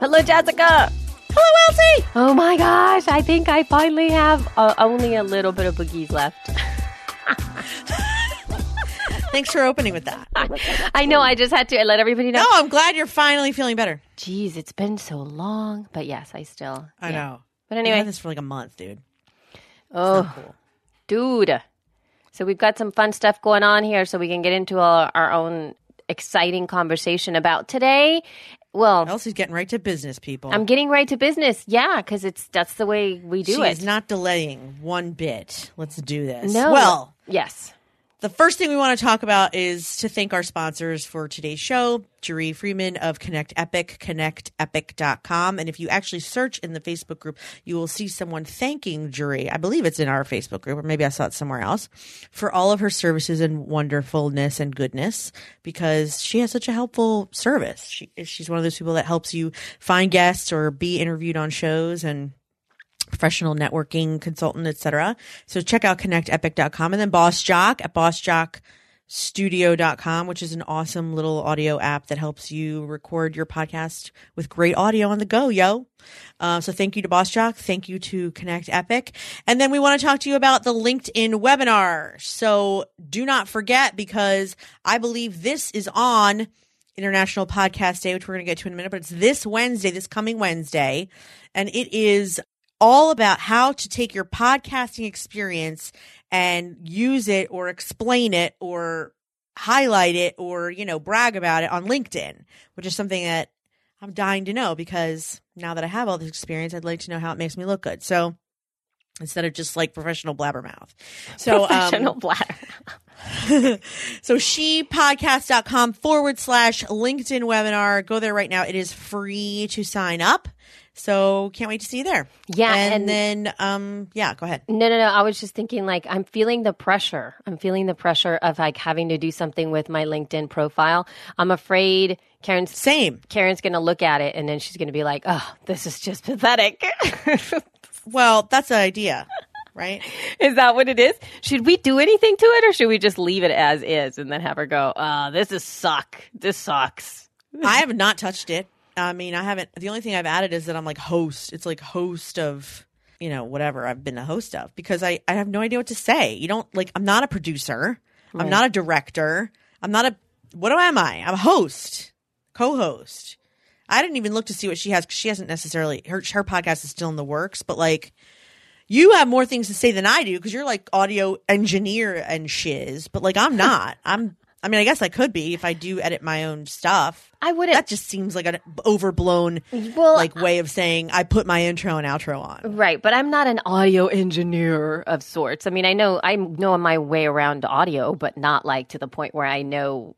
Hello, Jessica. Hello, Elsie. Oh my gosh, I think I finally have uh, only a little bit of boogies left. Thanks for opening with that. I know, I just had to let everybody know. No, I'm glad you're finally feeling better. Jeez, it's been so long. But yes, I still. I yeah. know. But anyway, had this for like a month, dude. oh, Cool. dude. So we've got some fun stuff going on here so we can get into our, our own exciting conversation about today. Well, Elsie's getting right to business, people. I'm getting right to business. Yeah, because it's that's the way we do it. she it. is not delaying one bit. Let's do this. no. Well, yes. The first thing we want to talk about is to thank our sponsors for today's show, Jeree Freeman of Connect Epic, connectepic.com. And if you actually search in the Facebook group, you will see someone thanking Jeree. I believe it's in our Facebook group, or maybe I saw it somewhere else, for all of her services and wonderfulness and goodness because she has such a helpful service. She, she's one of those people that helps you find guests or be interviewed on shows and professional networking consultant, etc. So check out connectepic.com and then Boss Jock at bossjockstudio.com, which is an awesome little audio app that helps you record your podcast with great audio on the go, yo. Uh, so thank you to Boss Jock. Thank you to Connect Epic. And then we want to talk to you about the LinkedIn webinar. So do not forget because I believe this is on International Podcast Day, which we're going to get to in a minute, but it's this Wednesday, this coming Wednesday. And it is all about how to take your podcasting experience and use it or explain it or highlight it or, you know, brag about it on LinkedIn, which is something that I'm dying to know because now that I have all this experience, I'd like to know how it makes me look good. So instead of just like professional blabbermouth. So, um, Professional bladder. so shepodcast.com forward slash LinkedIn webinar. Go there right now. It is free to sign up. So can't wait to see you there. Yeah, And, and- then, um, yeah, go ahead. No, no, no. I was just thinking, like, I'm feeling the pressure. I'm feeling the pressure of like having to do something with my LinkedIn profile. I'm afraid Karen's Same. Karen's going to look at it and then she's going to be like, "Oh, this is just pathetic." Well, that's the idea, right? is that what it is? Should we do anything to it, or should we just leave it as is and then have her go, "Uh, this is suck. This sucks." I have not touched it. I mean, I haven't. The only thing I've added is that I'm like host. It's like host of, you know, whatever I've been a host of because I, I have no idea what to say. You don't like, I'm not a producer. I'm not a director. I'm not a, what am I? I'm a host, co host. I didn't even look to see what she has because she hasn't necessarily, her, her podcast is still in the works, but like, you have more things to say than I do because you're like audio engineer and shiz, but like I'm not. I'm, I mean, I guess I could be if I do edit my own stuff. I wouldn't. That just seems like an overblown, Well, like way of saying I put my intro and outro on. Right, but I'm not an audio engineer of sorts. I mean, I know I know my way around audio, but not like to the point where I know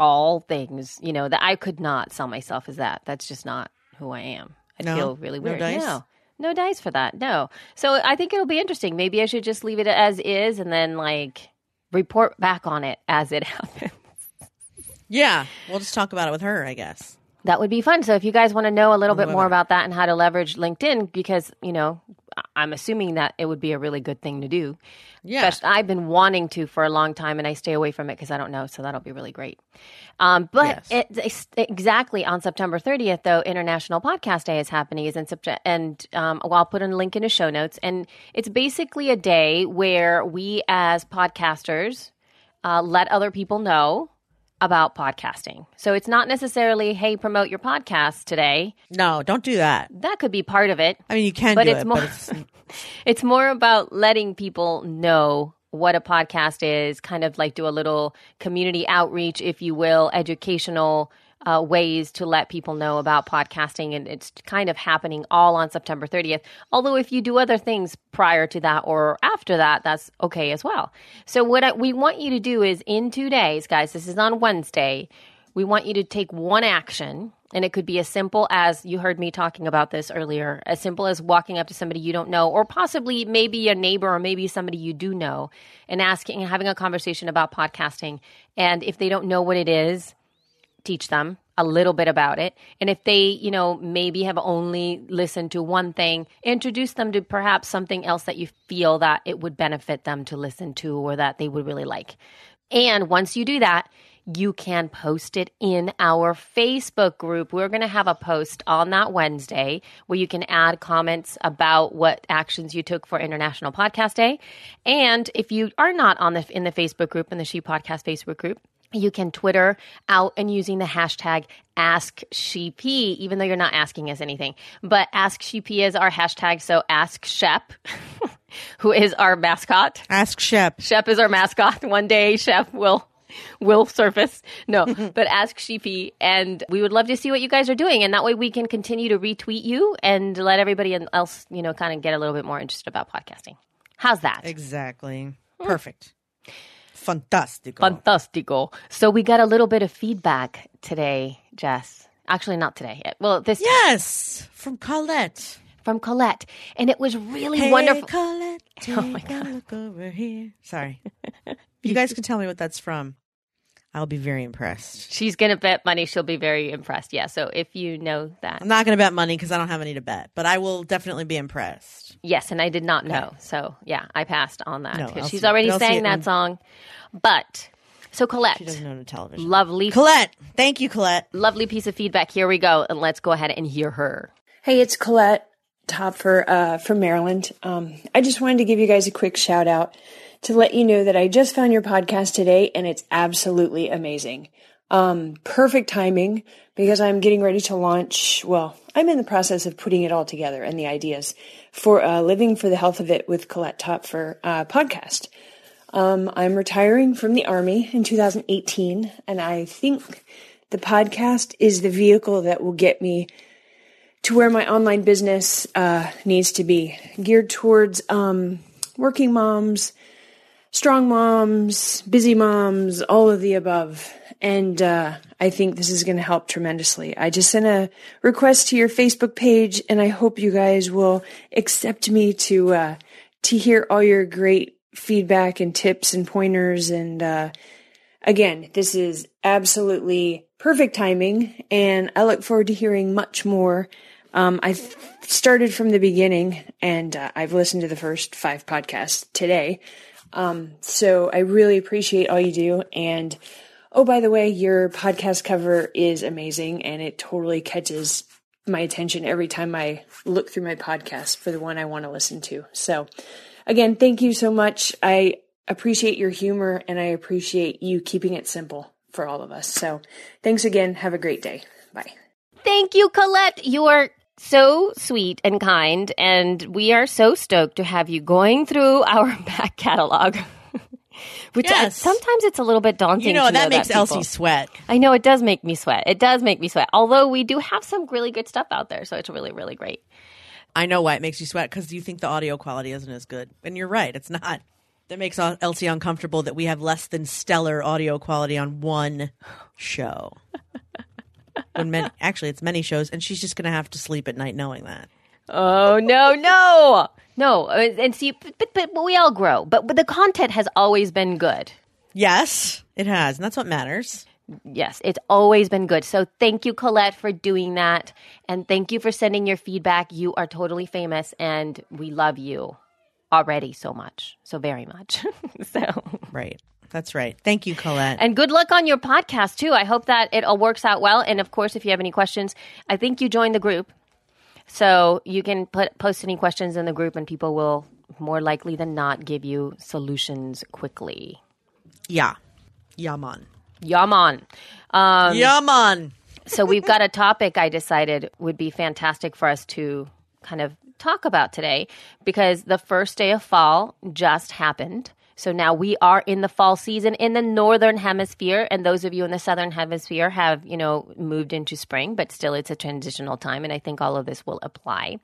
all things. You know that I could not sell myself as that. That's just not who I am. I No? feel really No weird. dice? No, no dice for that. No. So I think it'll be interesting. Maybe I should just leave it as is and then like report back on it as it happens. Yeah, we'll just talk about it with her, I guess. That would be fun. So if you guys want to know a little bit more about that and how to leverage LinkedIn, because you know, I'm assuming that it would be a really good thing to do. Yeah. Especially- I've been wanting to for a long time, and I stay away from it because I don't know. So that'll be really great. Um, but Yes. it, it's exactly on September 30th, though, International Podcast Day is happening. Is in September, and um, well, I'll put a link in the show notes. And it's basically a day where we, as podcasters, uh, let other people know about podcasting. So it's not necessarily, hey, promote your podcast today. No, don't do that. That could be part of it. I mean, you can But do it's it, more- but it's, It's more about letting people know what a podcast is, kind of like do a little community outreach, if you will, educational uh, ways to let people know about podcasting, and it's kind of happening all on September 30th. Although, if you do other things prior to that or after that, that's okay as well. So, what I, we want you to do is in two days, guys, this is on Wednesday, we want you to take one action. And it could be as simple as you heard me talking about this earlier, as simple as walking up to somebody you don't know, or possibly maybe a neighbor or maybe somebody you do know, and asking having a conversation about podcasting. And if they don't know what it is, teach them a little bit about it. And if they, you know, maybe have only listened to one thing, introduce them to perhaps something else that you feel that it would benefit them to listen to or that they would really like. And once you do that, you can post it in our Facebook group. We're going to have a post on that Wednesday where you can add comments about what actions you took for International Podcast Day. And if you are not on the in the Facebook group in the She Podcast Facebook group, you can Twitter out and using the hashtag AskSheP, even though you're not asking us anything. But AskSheP is our hashtag, so Ask Shep, who is our mascot. Ask Shep. Shep is our mascot. One day, Shep will will surface. No, but ask Sheepy, and we would love to see what you guys are doing, and that way we can continue to retweet you and let everybody else, you know, kind of get a little bit more interested about podcasting. How's that? Exactly. Hmm. Perfect. Fantastico. Fantastico. So we got a little bit of feedback today, Jess. Actually, not today. Well, this yes, from Colette. from Colette, and it was really Hey, wonderful. Colette, Oh my a look over here. Sorry. you guys can tell me what that's from. I'll be very impressed. She's gonna bet money. She'll be very impressed. Yeah. So if you know that, I'm not going to bet money because I don't have any to bet, but I will definitely be impressed. Yes, and I did not know. So yeah, I passed on that because Elsie- she's already Elsie sang that and- song. But so Colette, She doesn't know the television. lovely, Colette, thank you, Colette. lovely piece of feedback. Here we go, and let's go ahead and hear her. Hey, it's Colette Topfer uh, from Maryland. Um, I just wanted to give you guys a quick shout out to let you know that I just found your podcast today and it's absolutely amazing. Um, perfect timing because I'm getting ready to launch. Well, I'm in the process of putting it all together and the ideas for uh, Living for the Health of It with Colette Topfer uh, podcast. Um, I'm retiring from the Army in 2018, and I think the podcast is the vehicle that will get me to where my online business uh, needs to be, geared towards um, working moms, strong moms, busy moms, all of the above. And uh, I think this is going to help tremendously. I just sent a request to your Facebook page, and I hope you guys will accept me to uh, to hear all your great feedback and tips and pointers. And uh, again, this is absolutely perfect timing, and I look forward to hearing much more. Um, I've started from the beginning, and uh, I've listened to the first five podcasts today. Um, so I really appreciate all you do. And oh, by the way, your podcast cover is amazing, and it totally catches my attention every time I look through my podcast for the one I want to listen to. So, again, thank you so much. I appreciate your humor, and I appreciate you keeping it simple for all of us. So, thanks again. Have a great day. Bye. Thank you, Colette. You are so sweet and kind, and we are so stoked to have you going through our back catalog. Which uh, I- sometimes it's a little bit daunting. You know, that makes people- Elsie sweat. I know it does make me sweat. It does make me sweat. Although we do have some really good stuff out there, so it's really, really great. I know why it makes you sweat because you think the audio quality isn't as good. And you're right, it's not. That makes Elsie uncomfortable that we have less than stellar audio quality on one show. when many, actually, it's many shows, and she's just going to have to sleep at night knowing that. Oh no, no, no! And see, but, but, but we all grow. But but the content has always been good. Yes, it has, and that's what matters. Yes, it's always been good. So thank you, Colette, for doing that, and thank you for sending your feedback. You are totally famous, and we love you already so much, so very much. so. Right. That's right. Thank you, Colette. And good luck on your podcast too. I hope that it all works out well. And of course, if you have any questions, I think you joined the group, so you can put post any questions in the group, and people will more likely than not give you solutions quickly. yeah. Yaman. Yaman. Um, Yaman. so we've got a topic I decided would be fantastic for us to kind of talk about today because the first day of fall just happened. So now we are in the fall season in the northern hemisphere, and those of you in the southern hemisphere have, you know, moved into spring, but still it's a transitional time, and I think all of this will apply.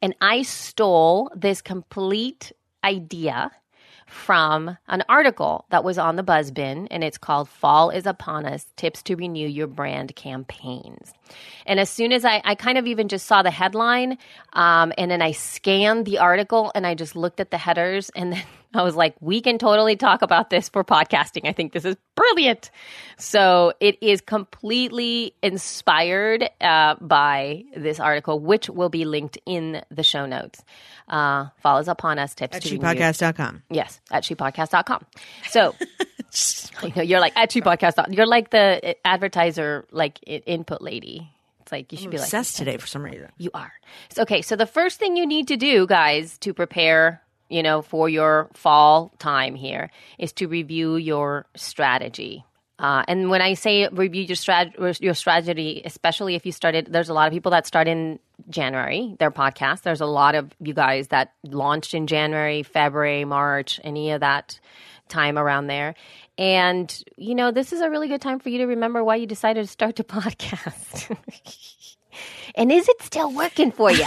And I stole this complete idea from an article that was on the Buzzbin, and it's called Fall is Upon Us Tips to Renew Your Brand Campaigns. And as soon as I, I kind of even just saw the headline, um, and then I scanned the article and I just looked at the headers, and then I was like, we can totally talk about this for podcasting. I think this is brilliant. So it is completely inspired uh, by this article, which will be linked in the show notes. Uh, Fall is Upon Us Tips At cheappodcast.com. Yes, at shepodcast.com. So I know you're like at shepodcast. You're like the advertiser, like input lady. It's like you should be like Obsessed today for some reason. you are. So, okay, so the first thing you need to do, guys, to prepare, you know, for your fall time here is to review your strategy. Uh, and when I say review your strat- your strategy, especially if you started, there's a lot of people that start in January their podcast. There's a lot of you guys that launched in January, February, March, any of that time around there. And you know, this is a really good time for you to remember why you decided to start the podcast. and is it still working for you?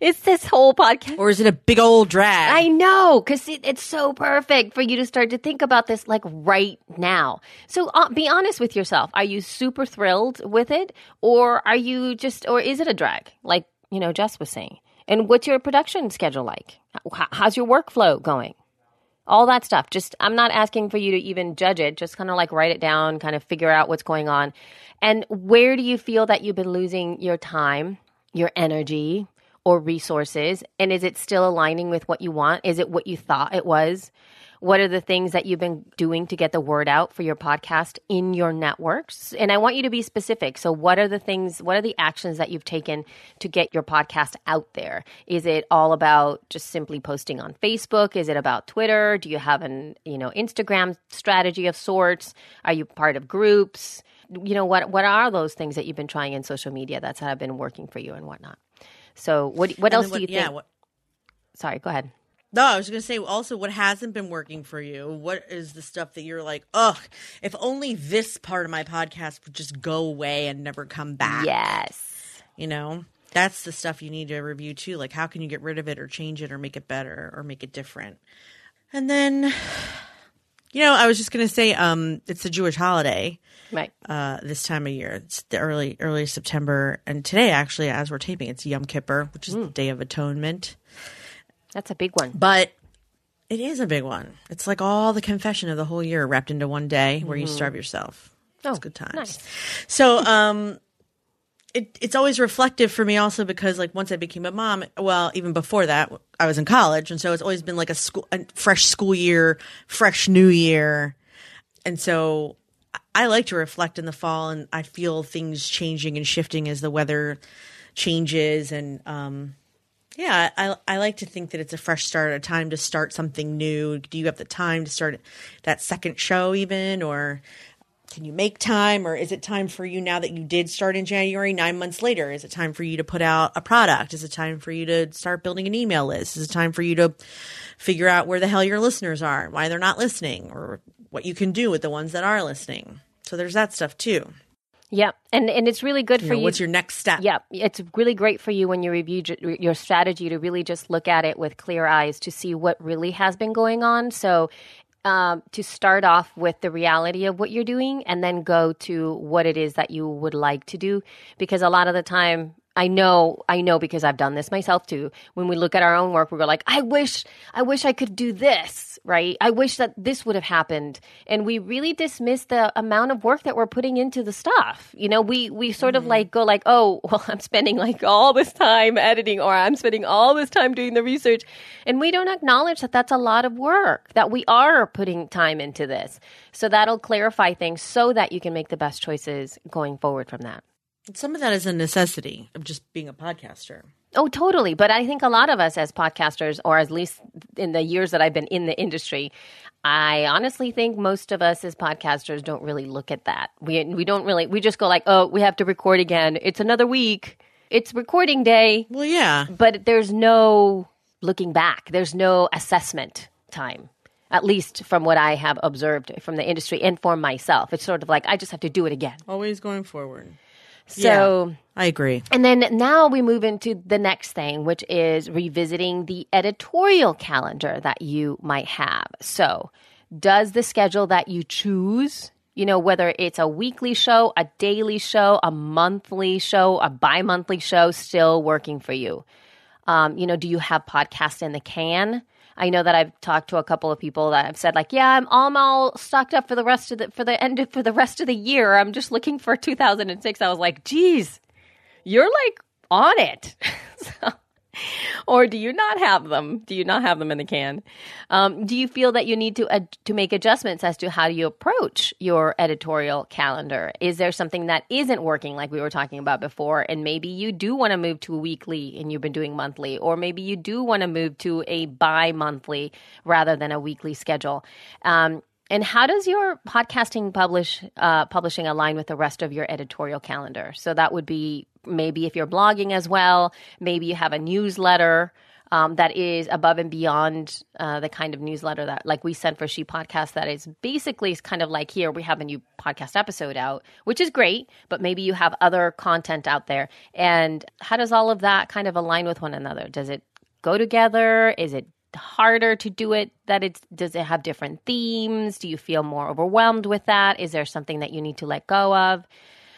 It's this whole podcast. Or is it a big old drag? I know, because it, it's so perfect for you to start to think about this like right now. So uh, be honest with yourself. Are you super thrilled with it? Or are you just, or is it a drag? Like, you know, Jess was saying. And what's your production schedule like? How's your workflow going? all that stuff. Just, I'm not asking for you to even judge it. Just kind of like write it down, kind of figure out what's going on. And where do you feel that you've been losing your time, your energy, or resources? And is it still aligning with what you want? Is it what you thought it was? What are the things that you've been doing to get the word out for your podcast in your networks? And I want you to be specific. So, what are the things, what are the actions that you've taken to get your podcast out there? Is it all about just simply posting on Facebook? Is it about Twitter? Do you have an, you know, Instagram strategy of sorts? Are you part of groups? You know, what what are those things that you've been trying in social media that's have been working for you and whatnot? So, what what And else then do you yeah, think? what- Sorry, go ahead. No, I was going to say also what hasn't been working for you. What is the stuff that you're like, ugh, if only this part of my podcast would just go away and never come back. Yes. You know, that's the stuff you need to review too. Like, how can you get rid of it or change it or make it better or make it different? And then, you know, I was just going to say, um, it's a Jewish holiday Right. uh, this time of year. It's the early, early September. And today, actually, as we're taping, it's Yom Kippur, which is the Day of Atonement. That's a big one. But it is a big one. It's like all the confession of the whole year wrapped into one day where you starve yourself. It's Oh, good times. nice. So, um, it, it's always reflective for me also because like once I became a mom, well, even before that, I was in college. And so it's always been like a school, a fresh school year, fresh new year. And so I like to reflect in the fall and I feel things changing and shifting as the weather changes and, um, yeah, I I like to think that it's a fresh start, a time to start something new. Do you have the time to start that second show even or can you make time or is it time for you now that you did start in January 9 months later? Is it time for you to put out a product? Is it time for you to start building an email list? Is it time for you to figure out where the hell your listeners are, why they're not listening or what you can do with the ones that are listening? So there's that stuff too. Yep. And and it's really good You for know, you. what's your next step? Yeah, it's really great for you when you review j- your strategy to really just look at it with clear eyes to see what really has been going on. So, um, to start off with the reality of what you're doing and then go to what it is that you would like to do. Because a lot of the time, I know, I know because I've done this myself too. When we look at our own work, we go like, I wish, I wish I could do this, right? I wish that this would have happened. And we really dismiss the amount of work that we're putting into the stuff. You know, we, we sort of mm-hmm. like go like, oh, well, I'm spending like all this time editing or I'm spending all this time doing the research. And we don't acknowledge that that's a lot of work, that we are putting time into this. So that'll clarify things so that you can make the best choices going forward from that. Some of that is a necessity of just being a podcaster. Oh, totally. But I think a lot of us as podcasters, or at least in the years that I've been in the industry, I honestly think most of us as podcasters don't really look at that. We we don't really we just go like, "Oh, we have to record again. It's another week. It's recording day." Well, yeah. But there's no looking back. There's no assessment time. At least from what I have observed from the industry and for myself. It's sort of like I just have to do it again. Always going forward. So Yeah. I agree. and then now we move into the next thing, which is revisiting the editorial calendar that you might have. So, does the schedule that you choose, you know, whether it's a weekly show, a daily show, a monthly show, a bi monthly show, still working for you? Um, you know, do you have podcasts in the can? I know that I've talked to a couple of people that have said like, yeah, I'm I'm all stocked up for the rest of the for the end of, for the rest of the year. I'm just looking for 2006. I was like, geez, you're like on it. Or do you not have them? Do you not have them in the can? Um, do you feel that you need to to make adjustments as to how do you approach your editorial calendar? Is there something that isn't working, like we were talking about before, and maybe you do want to move to a weekly and you've been doing monthly, or maybe you do want to move to a bi-monthly rather than a weekly schedule? Um, and how does your podcasting publish uh, publishing align with the rest of your editorial calendar? So that would be maybe if you're blogging as well, maybe you have a newsletter um, that is above and beyond uh, the kind of newsletter that like we send for She Podcast that is basically kind of like here we have a new podcast episode out, which is great, but maybe you have other content out there. And how does all of that kind of align with one another? Does it go together? Is it harder to do it that it does it have different themes do you feel more overwhelmed with that is there something that you need to let go of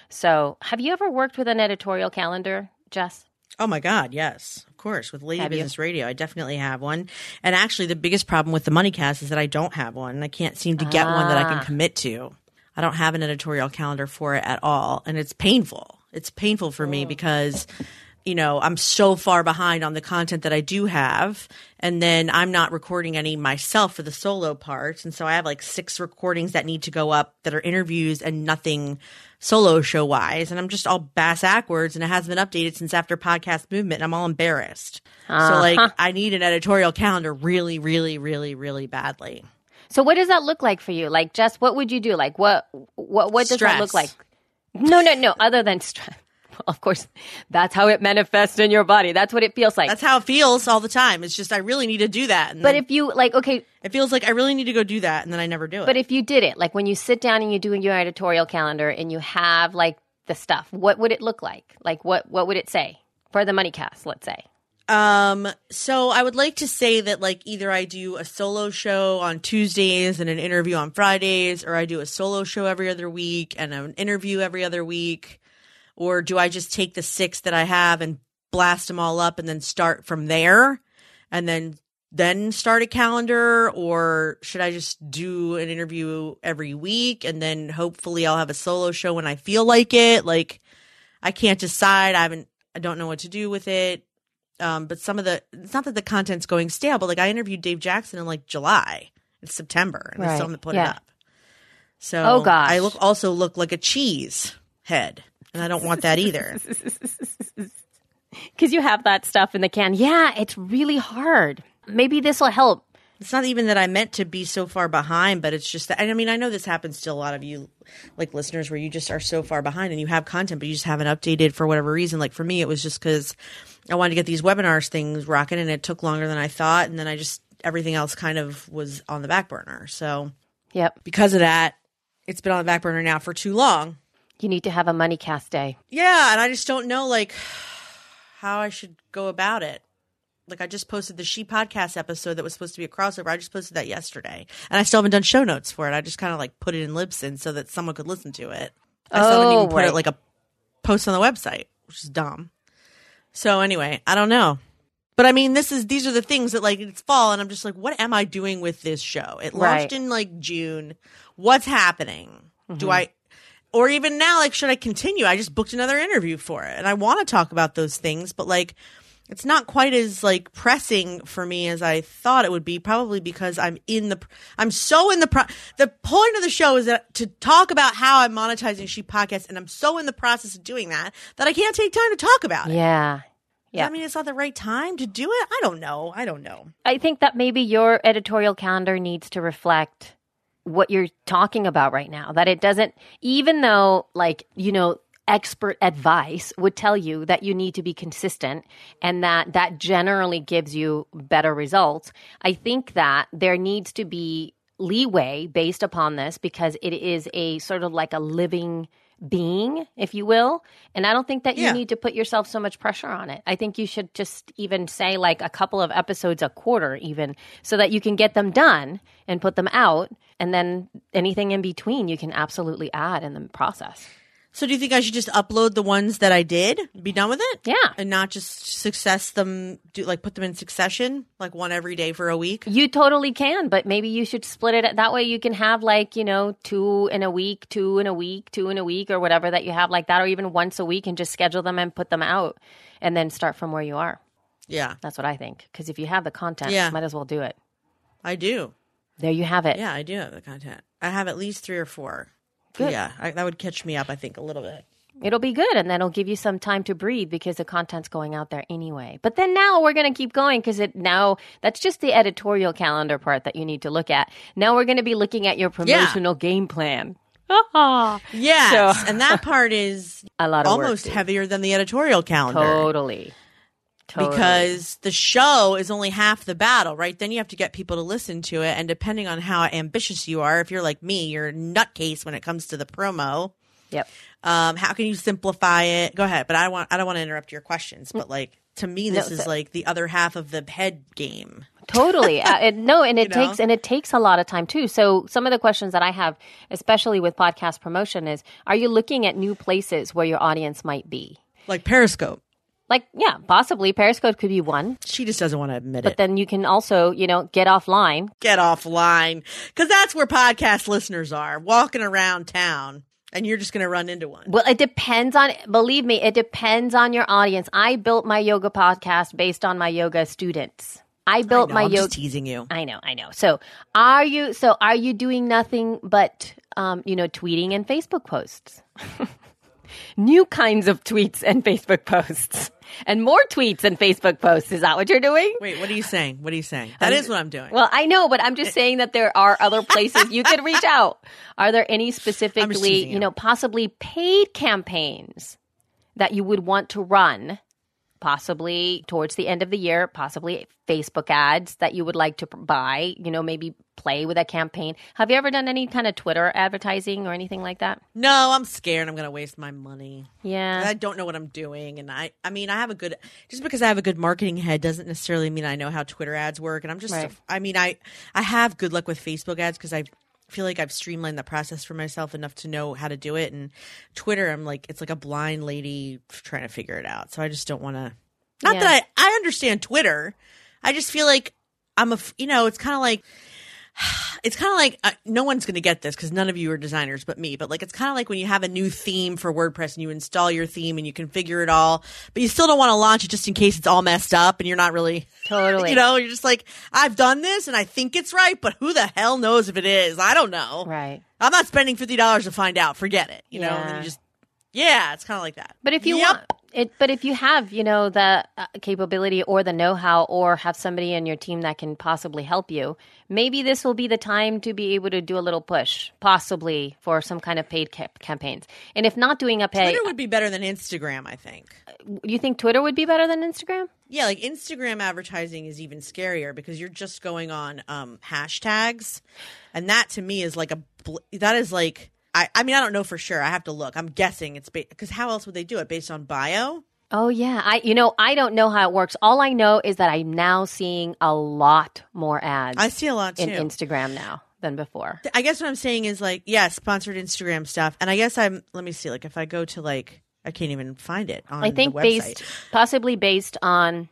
so have you ever worked with an editorial calendar jess Oh my God, yes, of course. With Lady Have you? Business Radio, I definitely have one. And actually, the biggest problem with the MoneyCast is that I don't have one. I can't seem to get one that I Ah. can commit to. I don't have an editorial calendar for it at all, and it's painful. It's painful for Oh. me because you know I'm so far behind on the content that I do have, and then I'm not recording any myself for the solo parts, and so I have like six recordings that need to go up that are interviews and nothing solo show wise, and I'm just all bass backwards, and it hasn't been updated since after podcast movement, and I'm all embarrassed. So uh-huh. like I need an editorial calendar really, really, really, really badly. so what does that look like for you? Like just what would you do? Like what what what does that look like? No no no other than stress of course that's how it manifests in your body that's what it feels like That's how it feels all the time. It's just I really need to do that, and but if you like okay it feels like I really need to go do that, and then I never do it. But if you did it, like when you sit down and you do your editorial calendar and you have like the stuff, what would it look like? Like what what would it say for the money cast? Let's say. Um, so I would like to say that like either I do a solo show on Tuesdays and an interview on Fridays, or I do a solo show every other week and an interview every other week, or do I just take the six that I have and blast them all up and then start from there, and then then start a calendar, or should I just do an interview every week and then hopefully I'll have a solo show when I feel like it? Like I can't decide. I haven't. I don't know what to do with it um, but some of the it's not that the content's going stale, but like I interviewed Dave Jackson in like July, it's September, and I still haven't put Yeah. it up. So Oh, gosh. I look also look like a cheese head, and I don't want that either. Because you have that stuff in the can. Yeah, it's really hard. Maybe this will help. it's not even that I meant to be so far behind, but it's just that I mean I know this happens to a lot of you, like listeners, where you just are so far behind and you have content, but you just haven't updated for whatever reason. Like for me, it was just because I wanted to get these webinars things rocking, and it took longer than I thought, and then I just everything else kind of was on the back burner. So. Yep. because of that, it's been on the back burner now for too long. You need to have a money cast day. Yeah, and I just don't know like how I should go about it. Like I just posted the She podcast episode that was supposed to be a crossover. I just posted that yesterday, and I still haven't done show notes for it. I just kind of like put it in Libsyn so that someone could listen to it. I still haven't Oh, even put right. it like a post on the website, which is dumb. So anyway, I don't know. But I mean, this is these are the things that like it's fall, and I'm just like, what am I doing with this show? It launched Right. in like June. What's happening? Mm-hmm. Do I, or even now, like, should I continue? I just booked another interview for it, and I want to talk about those things, but like, it's not quite as like pressing for me as I thought it would be. Probably because I'm in the, I'm so in the pro. The point of the show is that to talk about how I'm monetizing She Podcast, and I'm so in the process of doing that that I can't take time to talk about it. Yeah. Yeah. I mean it's not the right time to do it? I don't know. I don't know. I think that maybe your editorial calendar needs to reflect what you're talking about right now. That it doesn't, even though, like, you know, expert advice would tell you that you need to be consistent and that that generally gives you better results. I think that there needs to be leeway based upon this because it is a sort of like a living being, if you will. And I don't think that you Yeah. need to put yourself so much pressure on it. I think you should just even say like a couple of episodes a quarter, even so that you can get them done and put them out. And then anything in between you can absolutely add in the process. So do you think I should just upload the ones that I did, be done with it? Yeah. And not just success them, do like put them in succession, like one every day for a week? You totally can, but maybe you should split it. That way you can have like, you know, two in a week, two in a week, two in a week, or whatever that you have like that, or even once a week and just schedule them and put them out and then start from where you are. Yeah, That's what I think. Because if you have the content, Yeah. might as well do it. I do. There you have it. Yeah, I do have the content. I have at least three or four. Good. Yeah, I, that would catch me up, I think, a little bit. It'll be good and then it'll give you some time to breathe because the content's going out there anyway. But then now we're going to keep going because it now that's just the editorial calendar part that you need to look at. Now we're going to be looking at your promotional game plan. Yes, So- and that part is A lot of work, almost dude. heavier than the editorial calendar. Totally. Totally. Because the show is only half the battle, right? Then you have to get people to listen to it. And depending on how ambitious you are, if you're like me, you're a nutcase when it comes to the promo. Yep. Um, how can you simplify it? Go ahead, but I want I don't want to interrupt your questions, but like to me, this No, is like the other half of the head game. totally uh, it, no and it You know? takes and it takes a lot of time too so some of the questions that i have especially with podcast promotion is are you looking at new places where your audience might be Like Periscope, like yeah possibly periscope could be one she just doesn't want to admit but it. But then you can also you know get offline Get offline, because that's where podcast listeners are walking around town, and you're just going to run into one. well it depends on believe me it depends on your audience i built my yoga podcast based on my yoga students i built No, my I'm yoga just teasing you. I know, I know. So are you so are you doing nothing but um, you know, tweeting and Facebook posts? New kinds of tweets and Facebook posts. And more tweets and Facebook posts. Is that what you're doing? Wait, what are you saying? What are you saying? That um, is what I'm doing. Well, I know, but I'm just eh. saying that there are other places you could reach out. Are there any specifically, you you. know, possibly paid campaigns that you would want to run? Possibly towards the end of the year, possibly Facebook ads that you would like to buy, you know, maybe play with a campaign. Have you ever done any kind of Twitter advertising or anything like that? no, I'm scared. I'm going to waste my money. Yeah. I don't know what I'm doing, and I, I mean, I have a good. Just because I have a good marketing head doesn't necessarily mean I know how Twitter ads work. And I'm just, Right. I mean, I, I have good luck with Facebook ads because I feel like I've streamlined the process for myself enough to know how to do it. And Twitter, I'm like, it's like a blind lady trying to figure it out. So I just don't want to. Not Yeah. that I, I understand Twitter. I just feel like I'm a you know, it's kind of like it's kind of like uh, no one's going to get this because none of you are designers but me. But like it's kind of like when you have a new theme for WordPress and you install your theme and you configure it all, but you still don't want to launch it just in case it's all messed up and you're not really Totally. You know, you're just like I've done this and I think it's right, but who the hell knows if it is? I don't know. right. I'm not spending fifty dollars to find out. Forget it. You know, and then you just yeah, it's kind of like that. But if you Yep. want it, but if you have, you know, the uh, capability or the know-how, or have somebody in your team that can possibly help you, maybe this will be the time to be able to do a little push, possibly for some kind of paid ca- campaigns. And if not doing a pay, Twitter would be better than Instagram, I think. you think Twitter would be better than Instagram? Yeah, like Instagram advertising is even scarier because you're just going on um, hashtags, and that to me is like a bl- that is like I I mean I don't know for sure. I have to look. I'm guessing it's because how else would they do it based on bio? Oh yeah, I you know I don't know how it works. All I know is that I'm now seeing a lot more ads I see a lot too. in Instagram now than before. I guess what I'm saying is like yeah, sponsored Instagram stuff, and I guess I'm let me see like if I go to like I can't even find it on I think the website. based possibly based on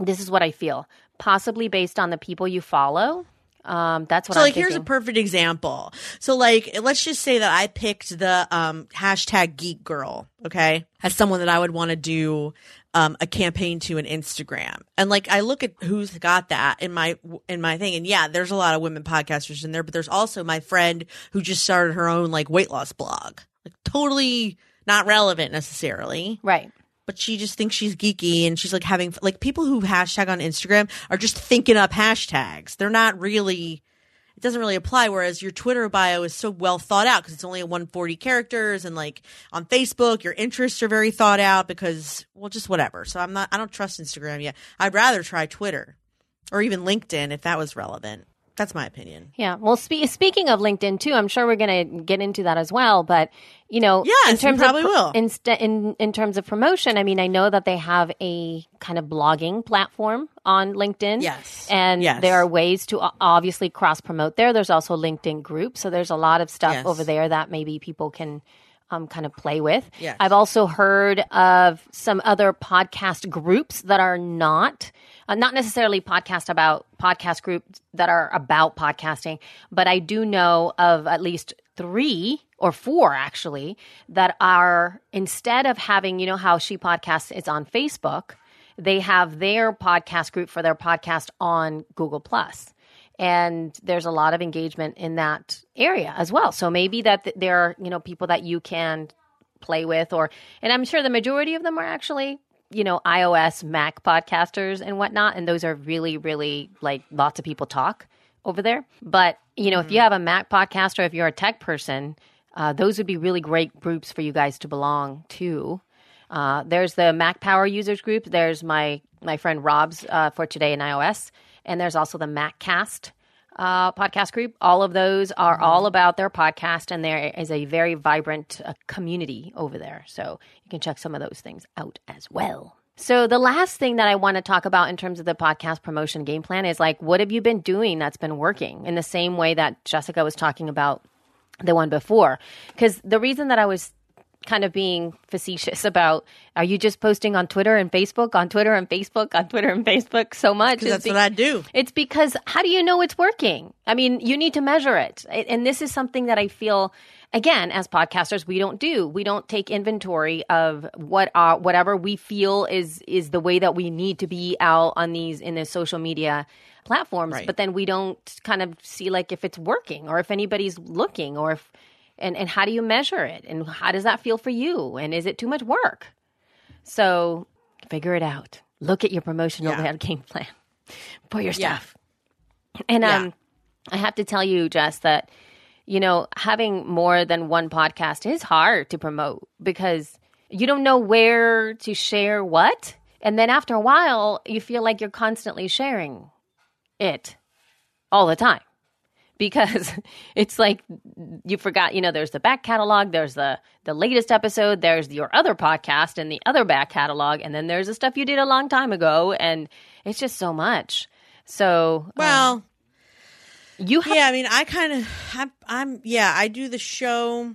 this is what I feel. Possibly based on the people you follow. Um, that's what So I'm like here's a perfect example. So like let's just say that I picked the um hashtag geek girl, okay, as someone that I would want to do um a campaign to an Instagram. And like I look at who's got that in my in my thing and yeah, there's a lot of women podcasters in there, but there's also my friend who just started her own like weight loss blog. Like totally not relevant necessarily right. But she just thinks she's geeky and she's like having like people who hashtag on Instagram are just thinking up hashtags. They're not really it doesn't really apply. Whereas your Twitter bio is so well thought out because it's only 140 characters, and like on Facebook, your interests are very thought out because well, just whatever. So I'm not. I don't trust Instagram yet. I'd rather try Twitter or even LinkedIn if that was relevant. That's my opinion. Yeah. Well, spe- speaking of LinkedIn too, I'm sure we're going to get into that as well. But you know, Yes, in terms probably of will. In, in in terms of promotion, I mean, I know that they have a kind of blogging platform on LinkedIn. Yes. and Yes. there are ways to obviously cross promote there. There's also LinkedIn groups, so there's a lot of stuff Yes. over there that maybe people can. Um, kind of play with. Yes. I've also heard of some other podcast groups that are not uh, not necessarily podcast about podcast groups that are about podcasting, but I do know of at least three or four actually that are instead of having you know how she podcasts is on Facebook, they have their podcast group for their podcast on Google And there's a lot of engagement in that area as well. So maybe that th- there are, you know, people that you can play with or and I'm sure the majority of them are actually you know iOS Mac podcasters and whatnot. And those are really really like lots of people talk over there. But you know if you mm-hmm. have a Mac podcast or if you're a tech person uh, those would be really great groups for you guys to belong to uh, there's the Mac Power users group there's my my friend Rob's uh, for today in iOS and there's also the MacCast uh, podcast group. All of those are all about their podcast, and there is a very vibrant uh, community over there. So you can check some of those things out as well. So the last thing that I want to talk about in terms of the podcast promotion game plan is like, what have you been doing that's been working in the same way that Jessica was talking about the one before? Because the reason that I was kind of being facetious about are you just posting on Twitter and Facebook, on Twitter and Facebook, on Twitter and Facebook so much? Because that's be- what I do. it's because how do you know it's working? I mean, you need to measure it. And this is something that I feel again as podcasters we don't do. We don't take inventory of what are whatever we feel is is the way that we need to be out on these in the social media platforms, Right. but then we don't kind of see like if it's working or if anybody's looking or if and and how do you measure it? And how does that feel for you? And is it too much work? So, figure it out. Look at your promotional Yeah. game plan for your Yeah. stuff. And Yeah. um, I have to tell you, Jess, that you know having more than one podcast is hard to promote because you don't know where to share what, and then after a while, you feel like you're constantly sharing it all the time because it's like you forgot you know there's the back catalog there's the the latest episode there's your other podcast and the other back catalog and then there's the stuff you did a long time ago and it's just so much. So um, Well, you have yeah, I mean, I kind of, I'm, I'm, yeah, I do the show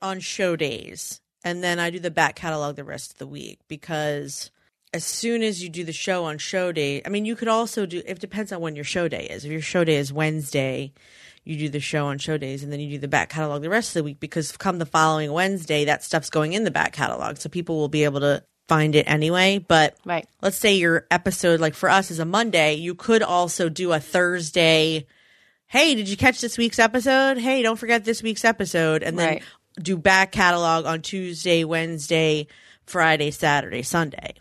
on show days, and then I do the back catalog the rest of the week because as soon as you do the show on show day, I mean, you could also do. It depends on when your show day is. If your show day is Wednesday, you do the show on show days, and then you do the back catalog the rest of the week because come the following Wednesday, that stuff's going in the back catalog, so people will be able to find it anyway. But right let's say your episode like for us is a monday you could also do a thursday hey did you catch this week's episode? Hey don't forget this week's episode. And then Right. do back catalog on tuesday wednesday friday saturday sunday.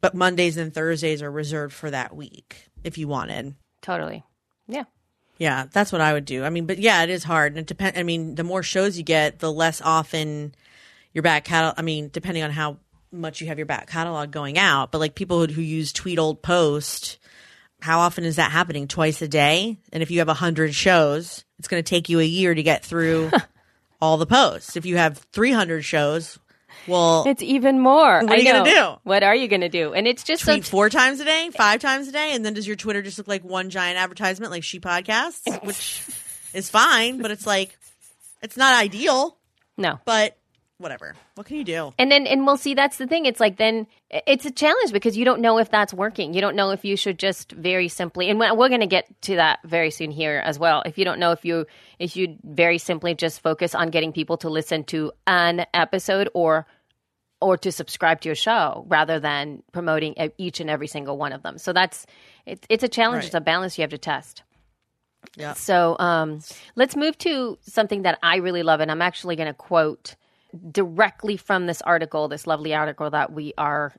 But mondays and thursdays are reserved for that week if you wanted. Totally. Yeah. Yeah that's what i would do. I mean but yeah it is hard. And it depend i mean the more shows you get the less often your back catalog i mean depending on how much you have your back catalog going out but like people who, who use tweet old post how often is that happening? Twice a day? And if you have 100 shows it's going to take you a year to get through all the posts. If you have 300 shows well it's even more. What are you gonna do? what are you gonna do? And it's just tweet so four times a day five times a day and then does your twitter just look like one giant advertisement like she podcasts which is fine but it's like it's not ideal. No. But whatever what can you do And then, and we'll see. That's the thing. It's like then it's a challenge because you don't know if that's working. You don't know if you should just very simply. And we're going to get to that very soon here as well. If you don't know if you if you very simply just focus on getting people to listen to an episode or or to subscribe to your show rather than promoting each and every single one of them. So that's it's it's a challenge. Right. It's a balance you have to test. yeah So um, let's move to something that I really love, and I'm actually going to quote directly from this article, this lovely article that we are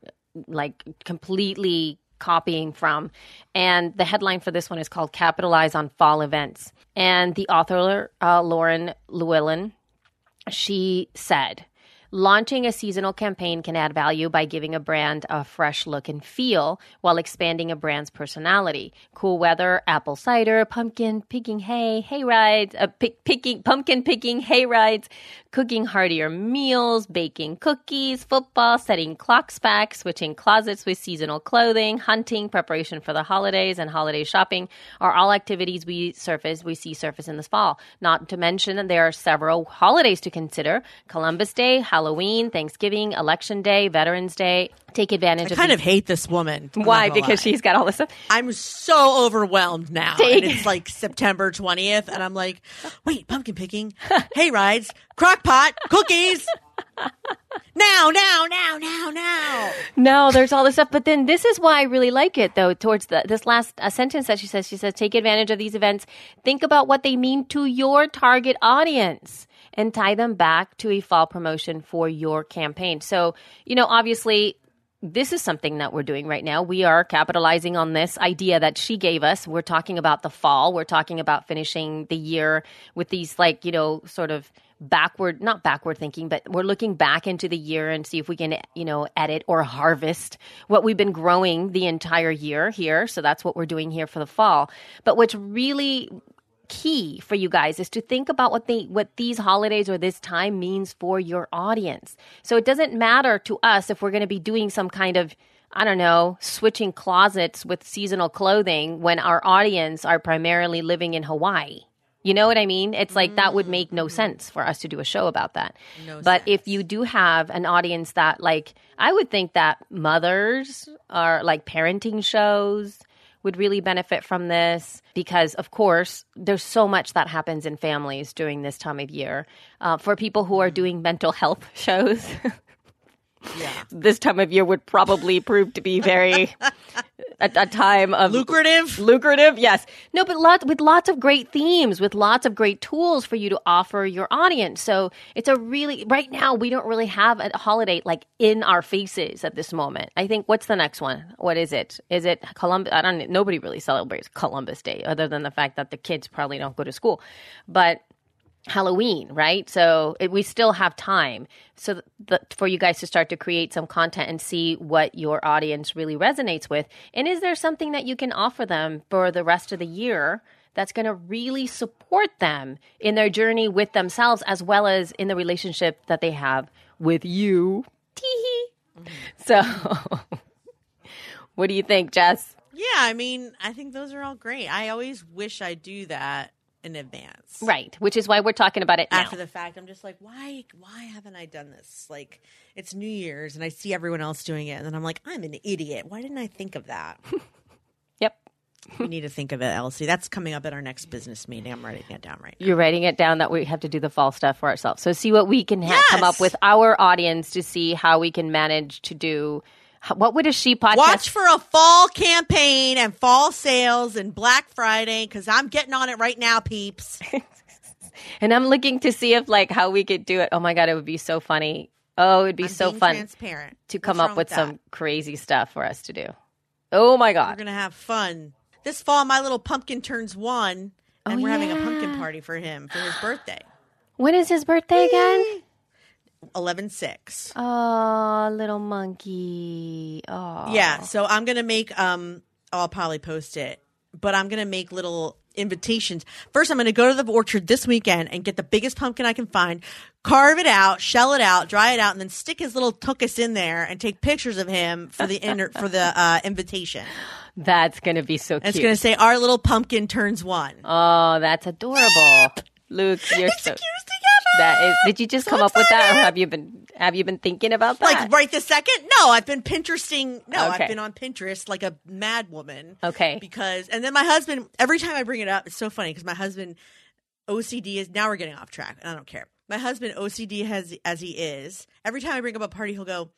like completely copying from. And the headline for this one is called Capitalize on Fall Events. And the author, uh, Lauren Llewellyn, she said, Launching a seasonal campaign can add value by giving a brand a fresh look and feel while expanding a brand's personality. Cool weather, apple cider, pumpkin picking hay, hay rides, uh, pick, picking pumpkin picking hay rides, cooking heartier meals, baking cookies, football, setting clocks back, switching closets with seasonal clothing, hunting, preparation for the holidays, and holiday shopping are all activities we surface we see surface in this fall. Not to mention that there are several holidays to consider: Columbus Day. Halloween, Thanksgiving, Election Day, Veterans Day. Take advantage I of kind of hate this woman. Why because she's got all this stuff. I'm so overwhelmed now. Take- And it's like September 20th, and I'm like, wait, pumpkin picking, hay rides, crock pot, cookies. Now, now, now, now, now. No, there's all this stuff. But then this is why I really like it, though. Towards the this last uh, sentence that she says, she says, take advantage of these events. Think about what they mean to your target audience and tie them back to a fall promotion for your campaign. So, you know, obviously. This is something that we're doing right now. We are capitalizing on this idea that she gave us. We're talking about the fall. We're talking about finishing the year with these, like, you know, sort of backward not backward thinking but we're looking back into the year and see if we can you know edit or harvest what we've been growing the entire year here so that's what we're doing here for the fall but what's really key for you guys is to think about what they what these holidays or this time means for your audience so it doesn't matter to us if we're going to be doing some kind of I don't know, switching closets with seasonal clothing when our audience are primarily living in Hawaii. You know what I mean? It's like that would make no mm-hmm. sense for us to do a show about that. but if you do have an audience that, like, I would think that mothers are like parenting shows would really benefit from this because, of course, there's so much that happens in families during this time of year. Uh, for people who are doing mental health shows, Yeah. this time of year would probably prove to be very a, a time of Lucrative. lucrative yes. No but lots with lots of great themes with lots of great tools for you to offer your audience. So it's a really right now we don't really have a holiday like in our faces at this moment. I think what's the next one? What is it? Is it columbus i don't nobody really celebrates columbus day other than the fact that the kids probably don't go to school. But Halloween, right? So it, we still have time so th- th- for you guys to start to create some content and see what your audience really resonates with. And is there something that you can offer them for the rest of the year that's going to really support them in their journey with themselves as well as in the relationship that they have with you? Tee-hee. Mm-hmm. So, what do you think, Jess? Yeah, I mean, I think those are all great. I always wish I do that in advance. Right, which is why we're talking about it now. After the fact, I'm just like, why why haven't I done this? Like it's New Year's and I see everyone else doing it and then I'm like, I'm an idiot. Why didn't I think of that? yep. we need to think of it, Elsie. That's coming up at our next business meeting. I'm writing it down right now. You're writing it down that we have to do the fall stuff for ourselves. So see what we can ha- come up with our audience to see how we can manage to do. What would a she podcast? Watch for a fall campaign and fall sales and Black Friday because I'm getting on it right now, peeps. and I'm looking to see if like how we could do it. Oh my god, it would be so funny. Oh, it would be I'm so fun transparent to come up with that? some crazy stuff for us to do. Oh my god, We're gonna have fun this fall. My little pumpkin turns one, and Oh, we're having a pumpkin party for him for his birthday. When is his birthday again? Eleven six. Oh, little monkey. Oh. Yeah, so I'm gonna make um I'll probably post it, but I'm gonna make little invitations. First I'm gonna go to the orchard this weekend and get the biggest pumpkin I can find, carve it out, shell it out, dry it out, and then stick his little tuchus in there and take pictures of him for the inter- for the uh, invitation. That's going to be so And cute. it's gonna say our little pumpkin turns one. oh, that's adorable. Luke, you're it's so the cutest thing ever. That is. Did you just So come up with that, or have you been have you been thinking about that? like right this second? No, I've been Pinteresting. No, Okay. I've been on Pinterest like a mad woman. Okay. Because and then my husband every time I bring it up, it's so funny because my husband OCD is now we're getting off track and I don't care. My husband OCD has as he is. Every time I bring up a party, he'll go.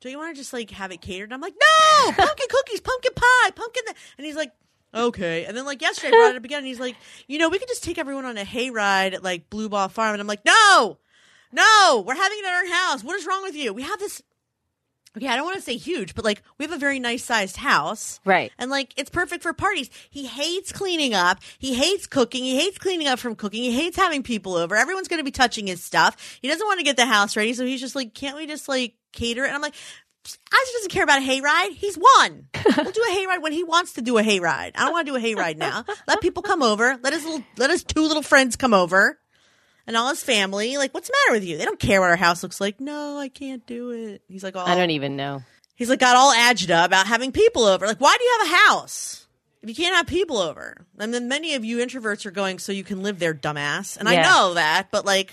Do you want to just like have it catered? I'm like, no, pumpkin cookies, pumpkin pie, pumpkin. th-" And he's like, okay. And then like yesterday, I brought it up again, and he's like, you know, we could just take everyone on a hayride at like Blue Ball Farm. And I'm like, no, no, we're having it at our house. What is wrong with you? We have this Okay, I don't want to say huge, but like we have a very nice sized house. Right. And like it's perfect for parties. He hates cleaning up. He hates cooking. He hates cleaning up from cooking. He hates having people over. Everyone's going to be touching his stuff. He doesn't want to get the house ready. So he's just like, can't we just like cater it? And I'm like, Isaac doesn't care about a hayride. He's one. We'll do a hayride when he wants to do a hayride. I don't want to do a hayride now. Let people come over. Let his little, let his two little friends come over and all his family. Like, what's the matter with you? They don't care what our house looks like. No, I can't do it. He's like, oh, I don't even know. He's like got all agita about having people over. Like, why do you have a house if you can't have people over? And then many of you introverts are going, so you can live there, dumbass. And I know that, but like,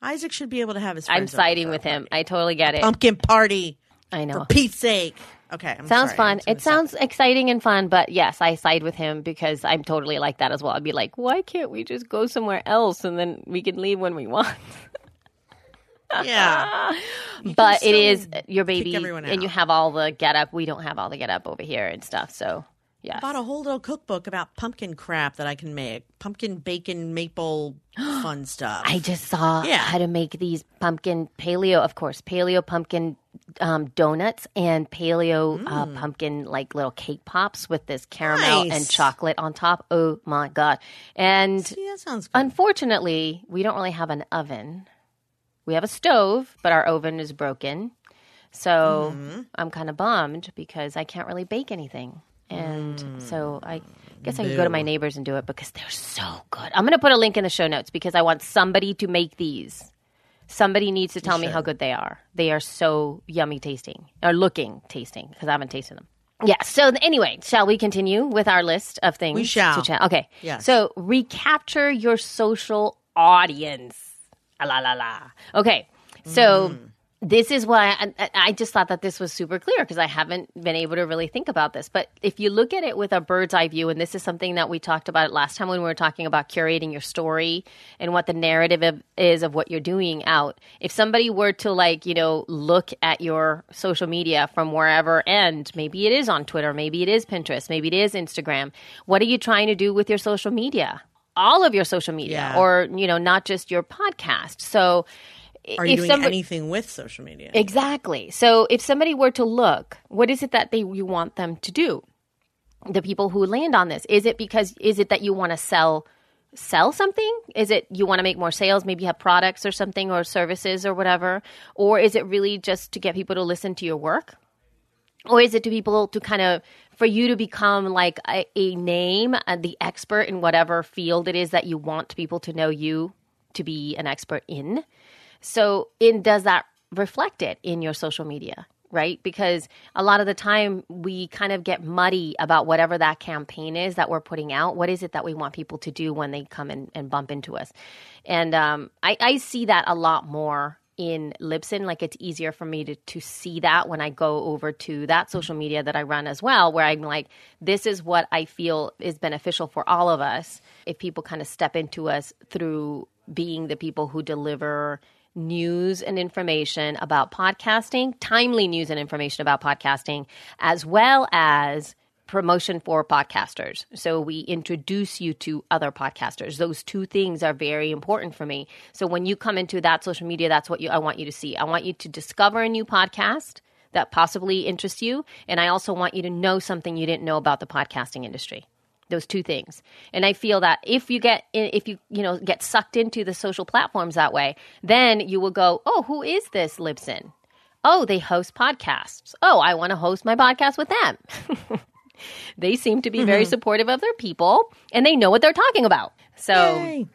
Isaac should be able to have his. I'm siding with him. I totally get it. Pumpkin party I know. for Pete's sake. Okay, I'm Sounds sorry. fun. It sounds exciting and fun, but yes, I side with him because I'm totally like that as well. I'd be like, why can't we just go somewhere else and then we can leave when we want? Yeah, but it is your baby, and you have all the get up. We don't have all the get up over here and stuff. So yeah, I bought a whole little cookbook about pumpkin crap that I can make. Pumpkin bacon maple fun stuff. I just saw Yeah. how to make these pumpkin paleo, of course, paleo pumpkin um, donuts and paleo uh, pumpkin like little cake pops with this caramel Mm. Nice. and chocolate on top. Oh my god! And yeah, that sounds good. unfortunately, we don't really have an oven. We have a stove, but our oven is broken. So Mm-hmm. I'm kind of bummed because I can't really bake anything. And Mm. so I guess I could go to my neighbors and do it because they're so good. I'm going to put a link in the show notes because I want somebody to make these. Somebody needs to tell me how good they are. They are so yummy tasting or looking tasting because I haven't tasted them. Yeah. So anyway, shall we continue with our list of things? We shall. To chat? Okay. Yes. So recapture your social audience. Ah, La la la. Okay. So Mm-hmm. This is why I, I- just thought that this was super clear because I haven't been able to really think about this. But if you look at it with a bird's eye view, and this is something that we talked about last time when we were talking about curating your story and what the narrative of, is of what you're doing out. If somebody were to like, you know, look at your social media from wherever end, maybe it is on Twitter, maybe it is Pinterest, maybe it is Instagram. What are you trying to do with your social media? All of your social media, Yeah. or you know, not just your podcast. So, Are you if doing somebody, anything with social media? Exactly. So if somebody were to look, what is it that they you want them to do? The people who land on this, is it because is it that you want to sell sell something? Is it you want to make more sales, maybe have products or something or services or whatever? Or is it really just to get people to listen to your work? Or is it to people to kind of for you to become like a, a name and the expert in whatever field it is that you want people to know you to be an expert in? So, in does that reflect it in your social media? Right? Because a lot of the time we kind of get muddy about whatever that campaign is that we're putting out. What is it that we want people to do when they come in and bump into us? And um, I, I see that a lot more in Libsyn. Like it's easier for me to, to see that when I go over to that social media that I run as well, where I'm like, this is what I feel is beneficial for all of us. If people kind of step into us through being the people who deliver news and information about podcasting, timely news and information about podcasting, as well as promotion for podcasters. So we introduce you to other podcasters. Those two things are very important for me. So when you come into that social media, that's what you, I want you to see. I want you to discover a new podcast that possibly interests you, and I also want you to know something you didn't know about the podcasting industry those two things. And i feel that if you get if you you know get sucked into the social platforms that way then you will go oh who is this libsyn? Oh they host podcasts. Oh i want to host my podcast with them. They seem to be very supportive of their people and they know what they're talking about. So Yay.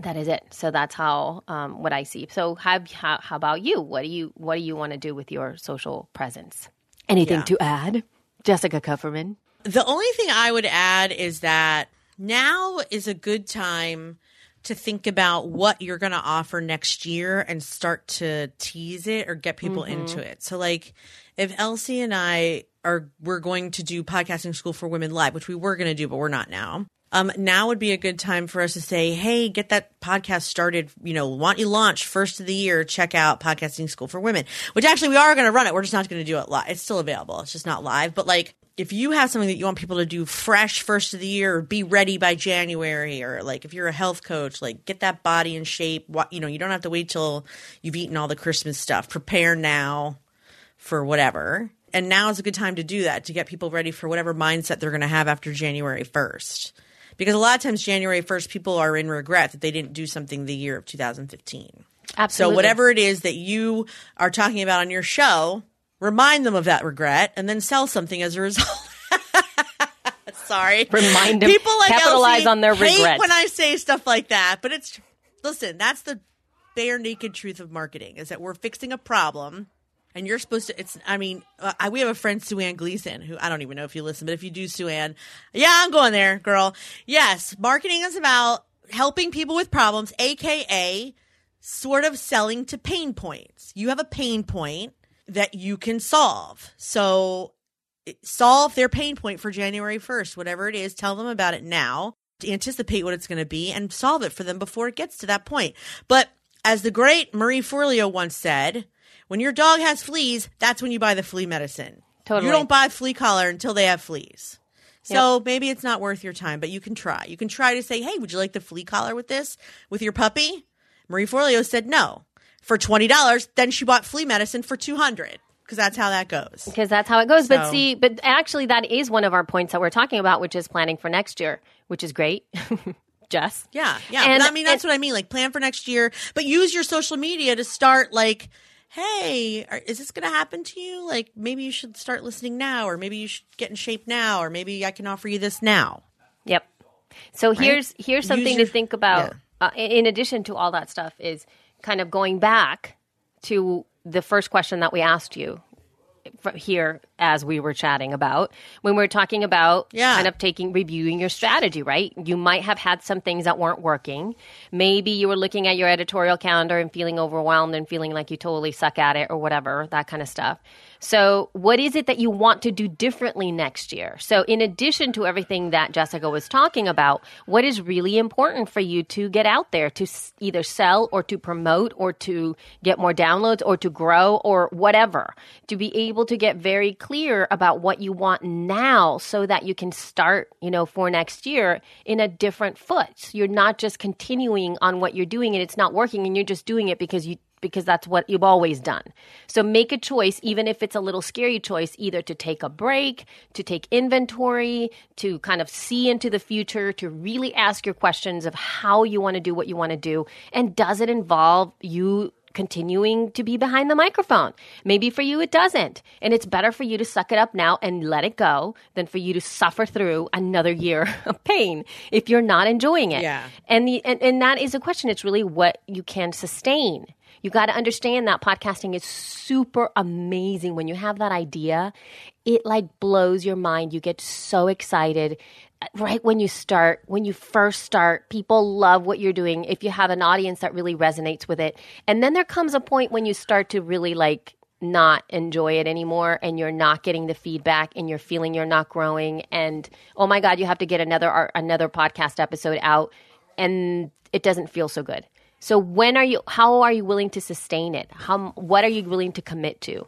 that is it. So that's how um, what i see. So how, how, how about you? What do you what do you want to do with your social presence? Anything Yeah. to add jessica Kupferman The only thing I would add is that now is a good time to think about what you're going to offer next year and start to tease it or get people mm-hmm. into it. So like if Elsie and I are we're going to do podcasting school for women live, which we were going to do but we're not now. Um, now would be a good time for us to say, "Hey, get that podcast started. You know, want you launch first of the year? Check out podcasting school for women." Which actually we are going to run it. We're just not going to do it live. It's still available. It's just not live. But like, if you have something that you want people to do fresh first of the year, or be ready by January, or like if you're a health coach, like get that body in shape. You know, you don't have to wait till you've eaten all the Christmas stuff. Prepare now for whatever. And now is a good time to do that to get people ready for whatever mindset they're going to have after January 1st. Because a lot of times, January 1st, people are in regret that they didn't do something the year of 2015. Absolutely. So, whatever it is that you are talking about on your show, remind them of that regret and then sell something as a result. Sorry. Remind them. People like capitalize Elsie on their regret. when I say stuff like that, but it's listen. That's the bare naked truth of marketing: is that we're fixing a problem, and you're supposed to. It's. I mean, uh, I, we have a friend Sue Ann Gleason who I don't even know if you listen, but if you do, Sue Ann, yeah, I'm going there, girl. Yes, marketing is about helping people with problems, aka sort of selling to pain points. You have a pain point that you can solve. So solve their pain point for January 1st, whatever it is, tell them about it now, to anticipate what it's going to be and solve it for them before it gets to that point. But as the great Marie Forleo once said, when your dog has fleas, that's when you buy the flea medicine. Totally. You don't buy flea collar until they have fleas. So maybe it's not worth your time, but you can try. You can try to say, "Hey, would you like the flea collar with this with your puppy?" Marie Forleo said no for twenty dollars. Then she bought flea medicine for two hundred because that's how that goes. because that's how it goes. But see, but actually, that is one of our points that we're talking about, which is planning for next year, which is great. Jess, Yeah, yeah. And- but I mean, that's and- what I mean. Like, plan for next year, but use your social media to start. Like, hey, are, is this going to happen to you? Like, maybe you should start listening now, or maybe you should get in shape now, or maybe I can offer you this now. Yep. So here's here's something your- to think about. Uh, in addition to all that stuff, is kind of going back to the first question that we asked you here as we were chatting about when we were talking about Yeah. kind of taking reviewing your strategy right? You might have had some things that weren't working. Maybe you were looking at your editorial calendar and feeling overwhelmed and feeling like you totally suck at it or whatever that kind of stuff so what is it that you want to do differently next year? So in addition to everything that jessica was talking about what is really important for you to get out there to either sell or to promote or to get more downloads or to grow or whatever? To be able to get very clear about what you want now so that you can start you know for next year in a different foot. So you're not just continuing on what you're doing and it's not working and you're just doing it because you because that's what you've always done. So make a choice, even if it's a little scary choice, either to take a break, to take inventory, to kind of see into the future, to really ask your questions of how you want to do what you want to do. And does it involve you continuing to be behind the microphone? Maybe for you it doesn't. And it's better for you to suck it up now and let it go than for you to suffer through another year of pain if you're not enjoying it. Yeah. And the and, and that is a question. It's really what you can sustain. You got to understand that podcasting is super amazing. When you have that idea, it like blows your mind. You get so excited right when you start, when you first start. People love what you're doing if you have an audience that really resonates with it. And then there comes a point when you start to really like not enjoy it anymore and you're not getting the feedback and you're feeling you're not growing and oh my god you have to get another another podcast episode out and it doesn't feel so good so when are you how are you willing to sustain it? How what are you willing to commit to?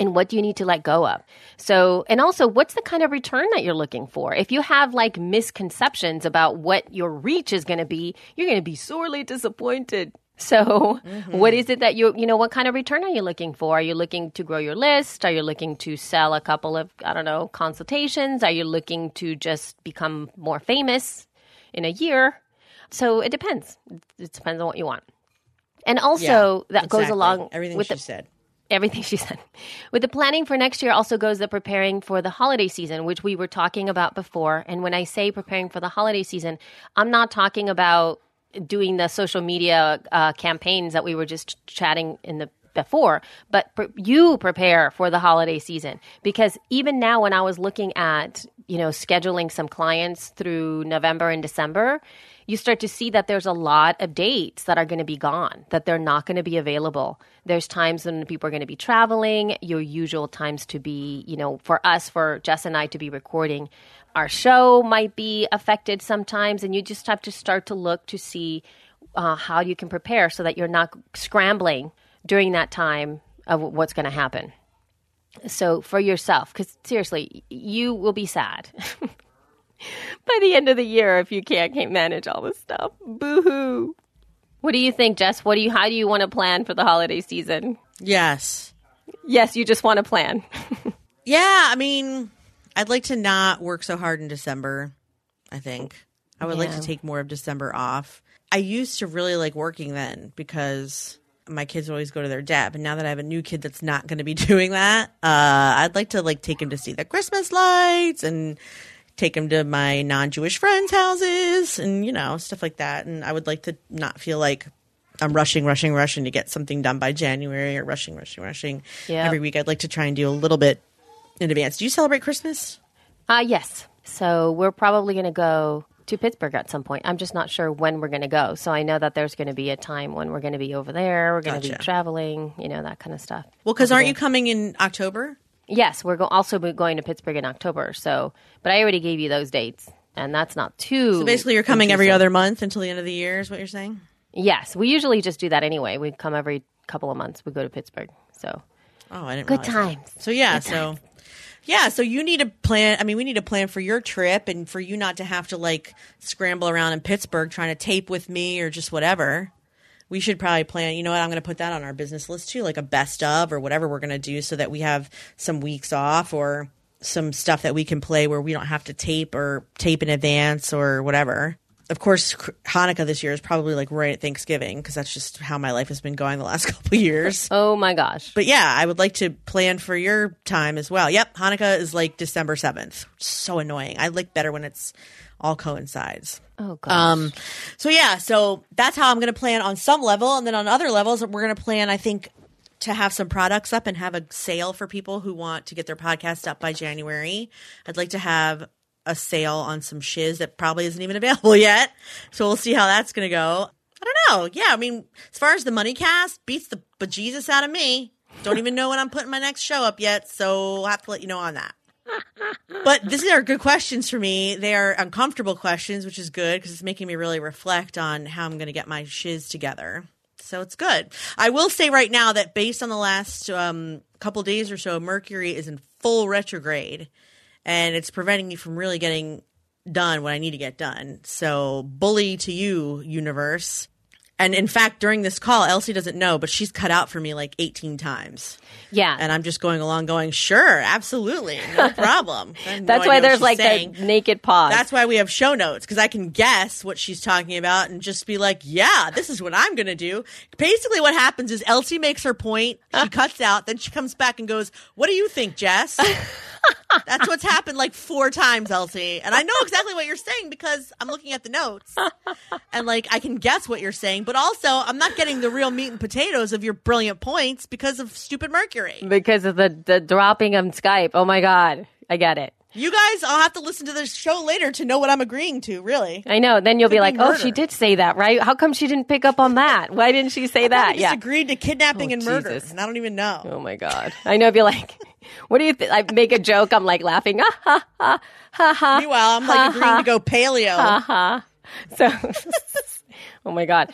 And what do you need to let go of? So and also what's the kind of return that you're looking for? If you have like misconceptions about what your reach is going to be you're going to be sorely disappointed. So mm-hmm. what is it that you you know what kind of return are you looking for? Are you looking to grow your list? Are you looking to sell a couple of i don't know consultations? Are you looking to just become more famous in a year so it depends it depends on what you want and also that goes exactly. along everything with she the said. everything she said. With the planning for next year also goes the preparing for the holiday season, which we were talking about before. And when I say preparing for the holiday season, I'm not talking about doing the social media uh, campaigns that we were just chatting in the before, but pre- you prepare for the holiday season because even now when I was looking at, you know, scheduling some clients through November and December, you start to see that there's a lot of dates that are going to be gone, that they're not going to be available. There's times when people are going to be traveling, your usual times to be, you know, for us, for Jess and I to be recording our show might be affected sometimes, and you just have to start to look to see uh, how you can prepare so that you're not scrambling during that time of what's going to happen. So for yourself, because seriously, you will be sad by the end of the year if you can't, can't manage all this stuff. Boo hoo. What do you think, Jess? What do you? How do you want to plan for the holiday season? Yes. Yes, you just want to plan. Yeah, I mean, I'd like to not work so hard in December. I think I would like to take more of December off. I used to really like working then because my kids would always go to their dad. But now that I have a new kid that's not going to be doing that, uh, I'd like to like take him to see the Christmas lights and take him to my non-Jewish friends' houses and you know stuff like that. And I would like to not feel like I'm rushing, rushing, rushing to get something done by January or rushing, rushing, rushing Yeah. every week. I'd like to try and do a little bit in advance. Do you celebrate Christmas? Uh, yes. So we're probably going to go to Pittsburgh at some point. I'm just not sure when we're going to go. So I know that there's going to be a time when we're going to be over there. We're going to Gotcha. be traveling, you know, that kind of stuff. Well, because aren't there. you coming in October? Yes, we're go- also going to Pittsburgh in October. So, but I already gave you those dates, and that's not too. So basically, you're coming every other month until the end of the year. Is what you're saying? Yes, we usually just do that anyway. We come every couple of months. We go to Pittsburgh. So Oh, I didn't. good realize that. times. So yeah, so yeah, so you need to plan. I mean, we need to plan for your trip and for you not to have to like scramble around in Pittsburgh trying to tape with me or just whatever. We should probably plan. You know what? I'm going to put that on our business list too, like a best of or whatever we're going to do, so that we have some weeks off or some stuff that we can play where we don't have to tape or tape in advance or whatever. Of course, Hanukkah this year is probably like right at Thanksgiving because that's just how my life has been going the last couple of years. Oh my gosh. But yeah, I would like to plan for your time as well. Yep, Hanukkah is like December 7th. So annoying. I like better when it's all coincides. Oh gosh. Um so yeah, so that's how I'm going to plan on some level and then on other levels we're going to plan I think to have some products up and have a sale for people who want to get their podcast up by January. I'd like to have a sale on some shiz that probably isn't even available yet. So we'll see how that's going to go. I don't know. Yeah, I mean, as far as the money cast, beats the bejesus out of me. Don't even know when I'm putting my next show up yet, so I'll have to let you know on that. But these are good questions for me. They are uncomfortable questions, which is good because it's making me really reflect on how I'm going to get my shiz together. So it's good. I will say right now that based on the last um, couple days or so, Mercury is in full retrograde, and it's preventing me from really getting done what I need to get done. So bully to you, universe. And in fact, during this call, Elsie doesn't know, but she's cut out for me like 18 times. yeah. And I'm just going along going, sure, absolutely, no problem. Have no that's why there's like saying. the naked pause. That's why we have show notes because I can guess what she's talking about and just be like, yeah, this is what I'm going to do. Basically, what happens is Elsie makes her point, she cuts out, then she comes back and goes, what do you think, Jess? That's what's happened like four times, Elsie. And I know exactly what you're saying because I'm looking at the notes and like I can guess what you're saying, but also I'm not getting the real meat and potatoes of your brilliant points because of stupid Mercury. because of the the dropping of Skype. Oh my god. I get it. You guys, I'll have to listen to the show later to know what I'm agreeing to, really. I know. Then you'll be like, "Oh, she did say that, right? How come she didn't pick up on that? Why didn't she say I that?" just Yeah. agreed to kidnapping Oh, and murder, Jesus. and I don't even know. Oh my god. I know. Be like, "What do you think?" I make a joke. I'm like laughing. Ah, ha ha ha ha. Meanwhile, I'm like agreeing to go paleo. So, oh my god,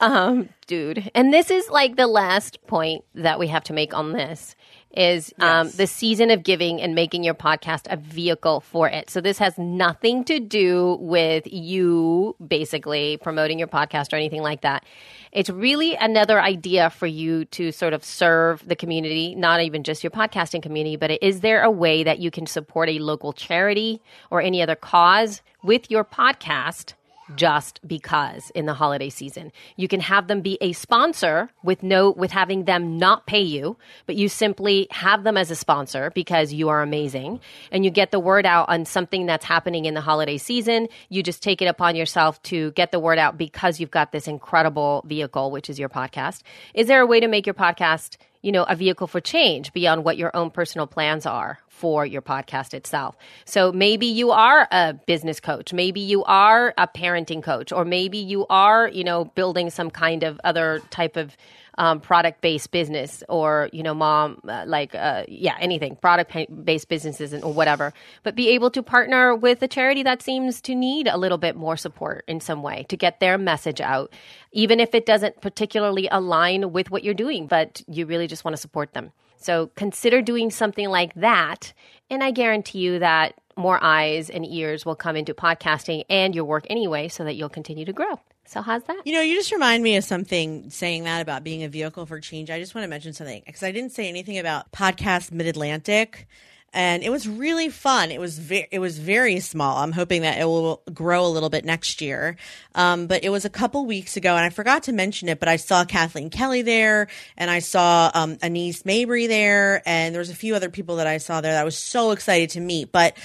um, dude. And this is like the last point that we have to make on this is um, Yes. the season of giving and making your podcast a vehicle for it. So this has nothing to do with you basically promoting your podcast or anything like that. It's really another idea for you to sort of serve the community, not even just your podcasting community, but is there a way that you can support a local charity or any other cause with your podcast? Just because in the holiday season. You can have them be a sponsor with no with having them not pay you, but you simply have them as a sponsor because you are amazing and you get the word out on something that's happening in the holiday season. You just take it upon yourself to get the word out because you've got this incredible vehicle which is your podcast. Is there a way to make your podcast, you know, a vehicle for change beyond what your own personal plans are? for your podcast itself. So maybe you are a business coach, maybe you are a parenting coach, or maybe you are, you know, building some kind of other type of um, product based business or, you know, mom, uh, like, uh, yeah, anything, product based businesses and, or whatever. But be able to partner with a charity that seems to need a little bit more support in some way to get their message out, even if it doesn't particularly align with what you're doing, but you really just want to support them. So consider doing something like that. And I guarantee you that more eyes and ears will come into podcasting and your work anyway so that you'll continue to grow. So how's that? You know, you just remind me of something saying that about being a vehicle for change. I just want to mention something because I didn't say anything about podcast Mid Atlantic. And it was really fun. It was very, it was very small. I'm hoping that it will grow a little bit next year. Um, but it was a couple weeks ago, and I forgot to mention it. But I saw Kathleen Kelly there, and I saw um, Anees Mabry there, and there was a few other people that I saw there that I was so excited to meet. But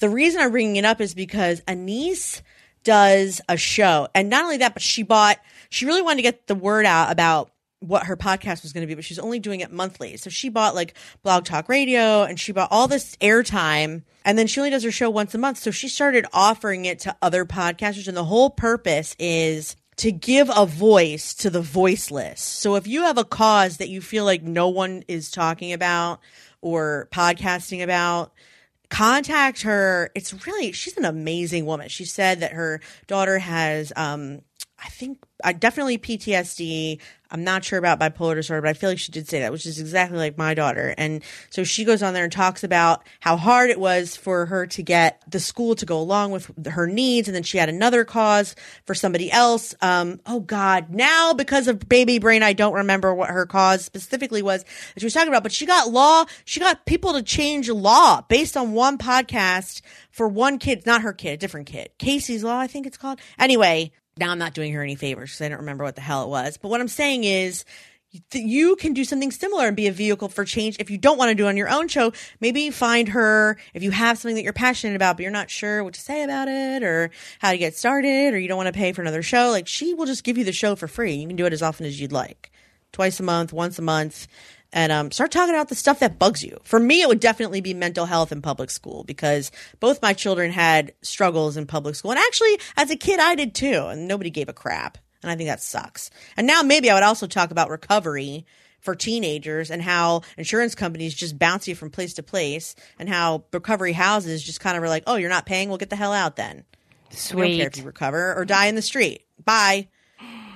the reason I'm bringing it up is because Anees does a show. And not only that, but she bought, she really wanted to get the word out about what her podcast was going to be, but she's only doing it monthly. So she bought like Blog Talk Radio and she bought all this airtime. And then she only does her show once a month. So she started offering it to other podcasters. And the whole purpose is to give a voice to the voiceless. So if you have a cause that you feel like no one is talking about or podcasting about, contact her. It's really, she's an amazing woman. She said that her daughter has, um, I think, I definitely PTSD. I'm not sure about bipolar disorder, but I feel like she did say that, which is exactly like my daughter. And so she goes on there and talks about how hard it was for her to get the school to go along with her needs. And then she had another cause for somebody else. Um, oh God, now because of baby brain, I don't remember what her cause specifically was that she was talking about, but she got law, she got people to change law based on one podcast for one kid, not her kid, a different kid. Casey's Law, I think it's called. Anyway, now I'm not doing her any favors because I don't remember what the hell it was. But what I'm saying is you can do something similar and be a vehicle for change. If you don't want to do it on your own show, maybe find her if you have something that you're passionate about, but you're not sure what to say about it or how to get started or you don't want to pay for another show. Like she will just give you the show for free. You can do it as often as you'd like. Twice a month, once a month and um, start talking about the stuff that bugs you. For me, it would definitely be mental health in public school because both my children had struggles in public school. And actually, as a kid, I did too, and nobody gave a crap. And I think that sucks. And now maybe I would also talk about recovery for teenagers and how insurance companies just bounce you from place to place and how recovery houses just kind of are like, oh, you're not paying? Well, get the hell out then. Sweet. We don't care if you recover or die in the street. Bye.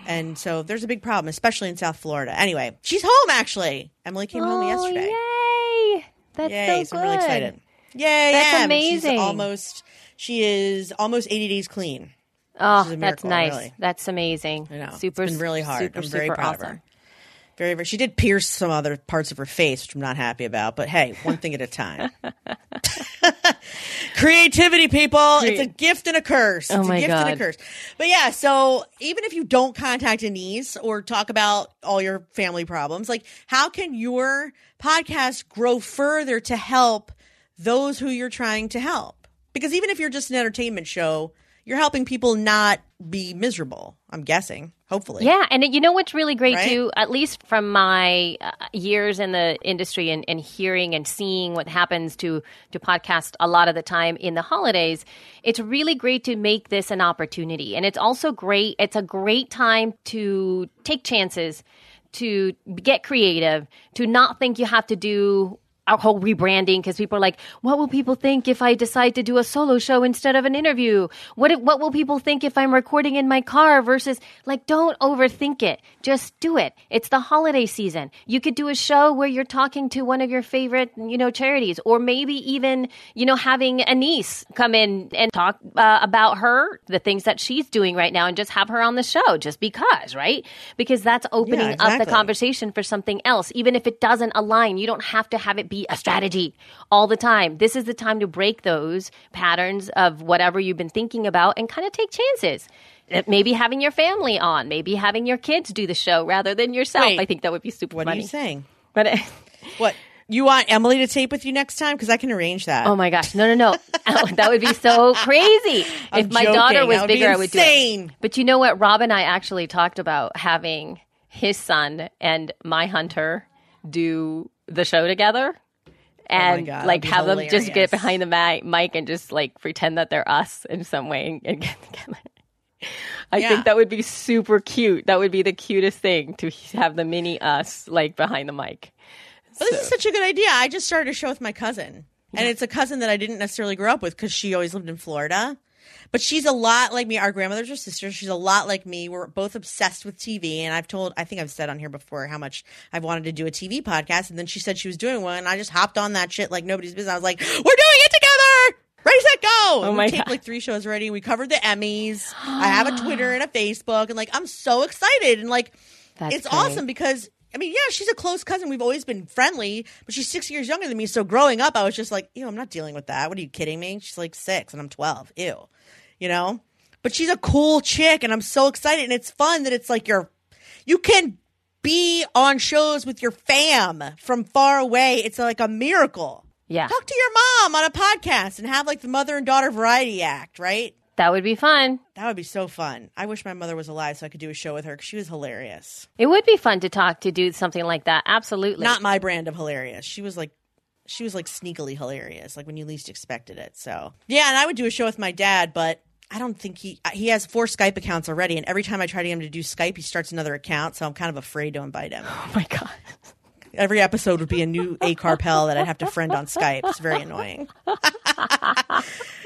And so there's a big problem, especially in South Florida. Anyway, she's home actually. Emily came home Oh, yesterday. Yay! That's Yay, so, I'm really good. excited. Yay, That's Em. amazing. She's almost she is almost 80 days clean. Oh, a that's nice. really. That's amazing. I know. It's Super, been really hard. Super, I'm very super proud of awesome. her. Very, very. She did pierce some other parts of her face, which I'm not happy about. But hey, one thing at a time. Creativity, people. It's a gift and a curse. Oh it's my a gift and a curse. But yeah, so even if you don't contact Anise or talk about all your family problems, like how can your podcast grow further to help those who you're trying to help? Because even if you're just an entertainment show, you're helping people not be miserable. I'm guessing, hopefully. Yeah, and you know what's really great Right? too, at least from my uh, years in the industry and, and hearing and seeing what happens to to podcast a lot of the time in the holidays, it's really great to make this an opportunity, and it's also great. It's a great time to take chances, to get creative, to not think you have to do our whole rebranding because people are like, what will people think if I decide to do a solo show instead of an interview? What if- what will people think if I'm recording in my car versus like don't overthink it. Just do it. It's the holiday season. You could do a show where you're talking to one of your favorite, you know, charities or maybe even, you know, having a niece come in and talk uh, about her, the things that she's doing right now and just have her on the show just because, right? Because that's opening up the conversation for something else even if it doesn't align. You don't have to have it be a strategy all the time. This is the time to break those patterns of whatever you've been thinking about and kind of take chances. Uh, Maybe having your family on, maybe having your kids do the show rather than yourself. Wait, I think that would be super What funny. are you saying? But What you want Emily to tape with you next time? Because I can arrange that. oh my gosh, no, no, no, Oh, that would be so crazy. I'm if my joking. daughter was be bigger, I would do it. insane. But you know what? Rob and I actually talked about having his son and my hunter do the show together. Oh and God, like have them just get behind the mi- mic and just like pretend that they're us in some way and, get together. I Yeah. think that would be super cute. That would be the cutest thing to have the mini us like behind the mic. But this is such a good idea. I just started a show with my cousin, and it's a cousin that I didn't necessarily grow up with because she always lived in Florida. But she's a lot like me. Our grandmothers are sisters. She's a lot like me. We're both obsessed with TV. And I've told, I think I've said on here before how much I've wanted to do a TV podcast. And then she said she was doing one. And I just hopped on that shit like nobody's business. I was like, we're doing it together. Ready, set, go! Oh my we taped God. like three shows already. We covered the Emmys. I have a Twitter and a Facebook, and like I'm so excited and like That's it's great. awesome because I mean, yeah, she's a close cousin. We've always been friendly, but she's six years younger than me. So growing up, I was just like, ew, I'm not dealing with that. What are you kidding me? She's like six and I'm 12. Ew. You know? But she's a cool chick and I'm so excited. And it's fun that it's like you're, you can be on shows with your fam from far away. It's like a miracle. Yeah. Talk to your mom on a podcast and have like the mother and daughter variety act, right? That would be fun. That would be so fun. I wish my mother was alive so I could do a show with her because she was hilarious. It would be fun to talk to do something like that. Absolutely. not my brand of hilarious. She was like she was like sneakily hilarious, like when you least expected it. So yeah, and I would do a show with my dad, but I don't think he he has four Skype accounts already, and every time I try to get him to do Skype, he starts another account. So I'm kind of afraid to invite him. oh my god. Every episode would be a new A Carpel that I'd have to friend on Skype. It's very annoying.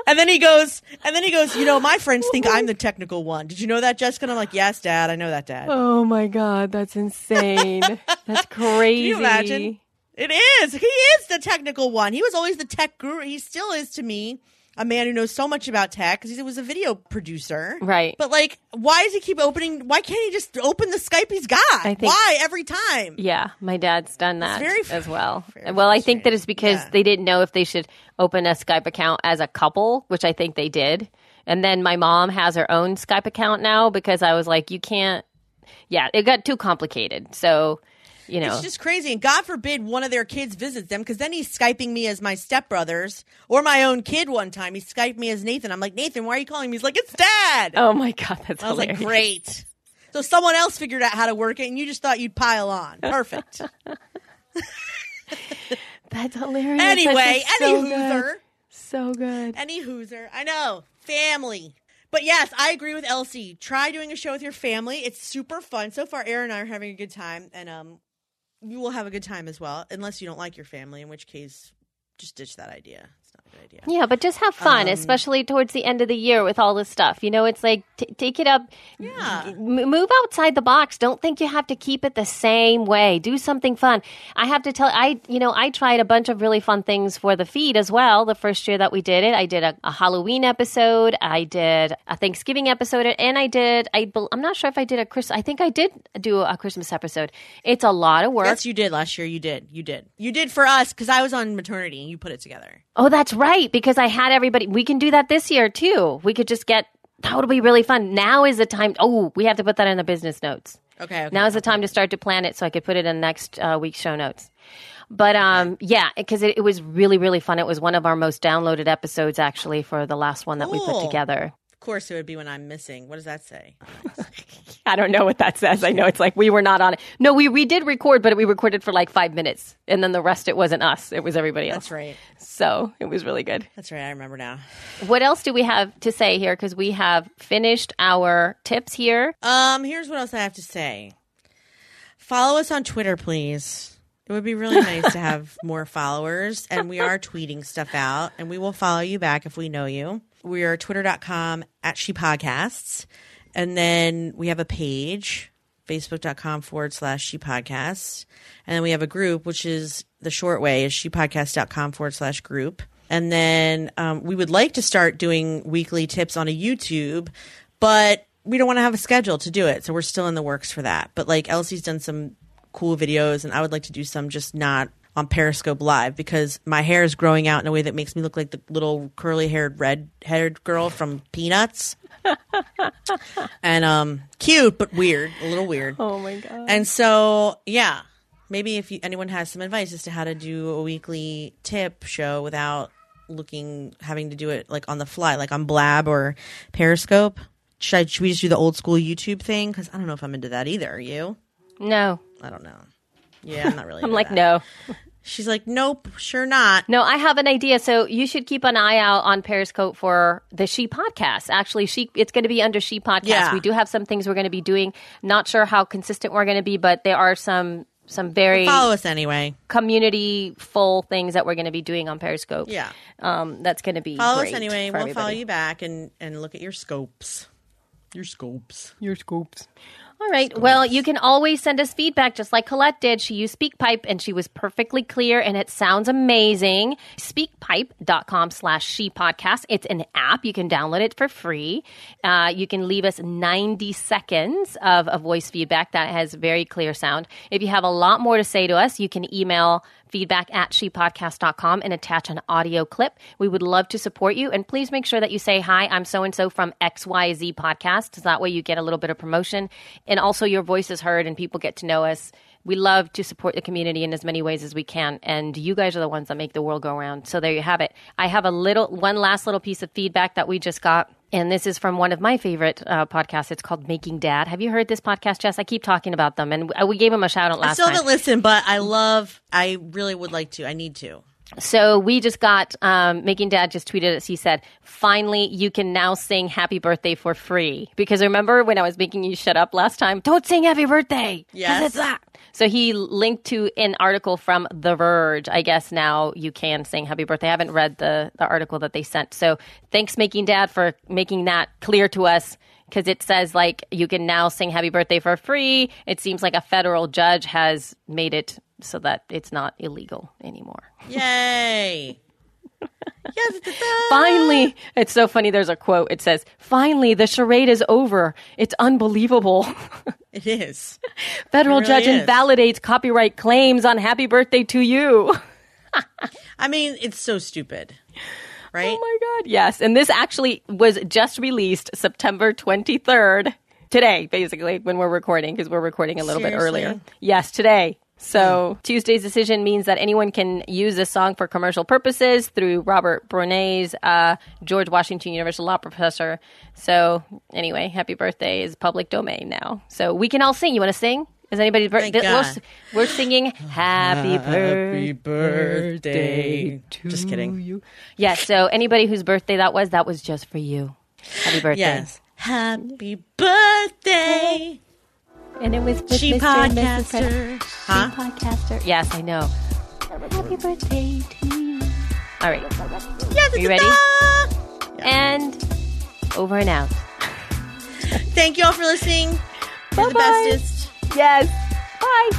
and then he goes, and then he goes, you know, my friends think I'm the technical one. Did you know that, Jessica? And I'm like, yes, Dad, I know that, Dad. Oh my god, that's insane. that's crazy. Can you imagine? It is. He is the technical one. He was always the tech guru. He still is to me. A man who knows so much about tech because he was a video producer. Right. But like, why does he keep opening? Why can't he just open the Skype he's got? I think- why every time? Yeah, my dad's done that very as well. well, I think that it's because Yeah. they didn't know if they should open a Skype account as a couple, which I think they did. And then my mom has her own Skype account now because I was like, you can't. Yeah, it got too complicated. So, you know, It's just crazy. And God forbid one of their kids visits them because then he's Skyping me as my stepbrothers or my own kid one time. He Skyped me as Nathan. I'm like, Nathan, why are you calling me? He's like, it's dad. oh my god, that's I was hilarious. like, great. So someone else figured out how to work it and you just thought you'd pile on. Perfect. That's hilarious. anyway, That's any so hooser. good. So good. Any hooser. I know. Family. But yes, I agree with Elsie. Try doing a show with your family. It's super fun. So far, Aaron and I are having a good time, and um, you will have a good time as well, unless you don't like your family, in which case, just ditch that idea. It's not a good idea. Yeah, but just have fun, Um, especially towards the end of the year with all this stuff. You know, it's like t- take it up, Yeah. m- move outside the box. Don't think you have to keep it the same way. Do something fun. I have to tell I, you know, I tried a bunch of really fun things for the feed as well. The first year that we did it, I did a, a Halloween episode, I did a Thanksgiving episode, and I did. I I'm not sure if I did a Chris. I think I did do a Christmas episode. It's a lot of work. Yes, you did last year. You did. You did. You did for us because I was on maternity and you put it together. Oh, that's right. Because I had everybody. We can do that this year too. We could just get. That would be really fun. Now is the time. Oh, we have to put that in the business notes. Okay. okay. Now is the time to start to plan it so I could put it in next uh, week's show notes. But um, yeah, because it, it was really, really fun. It was one of our most downloaded episodes, actually, for the last one that we put together. Of course, it would be when I'm missing. What does that say? I don't know what that says. I know it's like we were not on it. No, we, we did record, but we recorded for like five minutes. And then the rest, it wasn't us. It was everybody else. That's right. So it was really good. That's right. I remember now. What else do we have to say here? Because we have finished our tips here. Um, here's what else I have to say. Follow us on Twitter, please. It would be really nice to have more followers, and we are tweeting stuff out, and we will follow you back if we know you. We are twitter.com at she podcasts, and then we have a page, facebook.com forward slash she podcasts, and then we have a group, which is the short way is shepodcast.com forward slash group. And then um, we would like to start doing weekly tips on a YouTube, but we don't want to have a schedule to do it. So we're still in the works for that. But like Elsie's done some cool videos, and I would like to do some just not on Periscope Live because my hair is growing out in a way that makes me look like the little curly haired, red haired girl from Peanuts. and um, cute, but weird, a little weird. Oh my God. And so, yeah, maybe if you, anyone has some advice as to how to do a weekly tip show without looking, having to do it like on the fly, like on Blab or Periscope. Should, I, should we just do the old school YouTube thing? Because I don't know if I'm into that either. Are you? No. I don't know. Yeah, I'm not really. I'm like, that. no. She's like, nope, sure not. No, I have an idea. So you should keep an eye out on Periscope for the She Podcast. Actually, She it's going to be under She Podcast. Yeah. We do have some things we're going to be doing. Not sure how consistent we're going to be, but there are some some very Follow us anyway. community full things that we're going to be doing on Periscope. Yeah, Um, that's going to be follow us anyway. for We'll everybody. follow you back and and look at your scopes. Your scopes. Your scoops. All right. Well, you can always send us feedback just like Colette did. She used SpeakPipe and she was perfectly clear and it sounds amazing. Speakpipe.com slash she podcast. It's an app. You can download it for free. Uh, you can leave us 90 seconds of a voice feedback that has very clear sound. If you have a lot more to say to us, you can email feedback at shepodcast.com and attach an audio clip. We would love to support you. And please make sure that you say, Hi, I'm so and so from XYZ podcast. So that way you get a little bit of promotion. And also your voice is heard and people get to know us. We love to support the community in as many ways as we can. And you guys are the ones that make the world go around. So there you have it. I have a little, one last little piece of feedback that we just got. And this is from one of my favorite uh, podcasts. It's called Making Dad. Have you heard this podcast, Jess? I keep talking about them, and we gave them a shout out last I still haven't listened, but I love. I really would like to. I need to. So we just got um, making dad just tweeted us. He said, "Finally, you can now sing Happy Birthday for free." Because remember when I was making you shut up last time? Don't sing Happy Birthday. Yes. it's that. So he linked to an article from The Verge. I guess now you can sing Happy Birthday. I haven't read the the article that they sent. So thanks, making dad, for making that clear to us. Because it says like you can now sing Happy Birthday for free. It seems like a federal judge has made it so that it's not illegal anymore. Yay! yes. Finally, it's so funny. There's a quote. It says, Finally, the charade is over. It's unbelievable. It is. Federal It really judge is. invalidates copyright claims on Happy Birthday to You. I mean, it's so stupid, right? Oh my God. Yes. And this actually was just released September 23rd, today, basically, when we're recording, because we're recording a little bit earlier. Yes, today. So Tuesday's decision means that anyone can use this song for commercial purposes through Robert Brauneis, uh, George Washington University law professor. So anyway, happy birthday is public domain now. So we can all sing. You want to sing? Is anybody's Thank birthday? We're, God. we're singing happy birthday. birthday. to Just kidding. you. Yes. So anybody whose birthday that was, that was just for you. Happy birthday. Yes. Happy birthday, And it was with she Mr. and Mrs. Fred- podcaster. Huh? podcaster. Yes, I know. Happy birthday to you. All right. Yes, Are you ready? And over and out. Thank you all for listening. You're the bestest. Yes. Bye.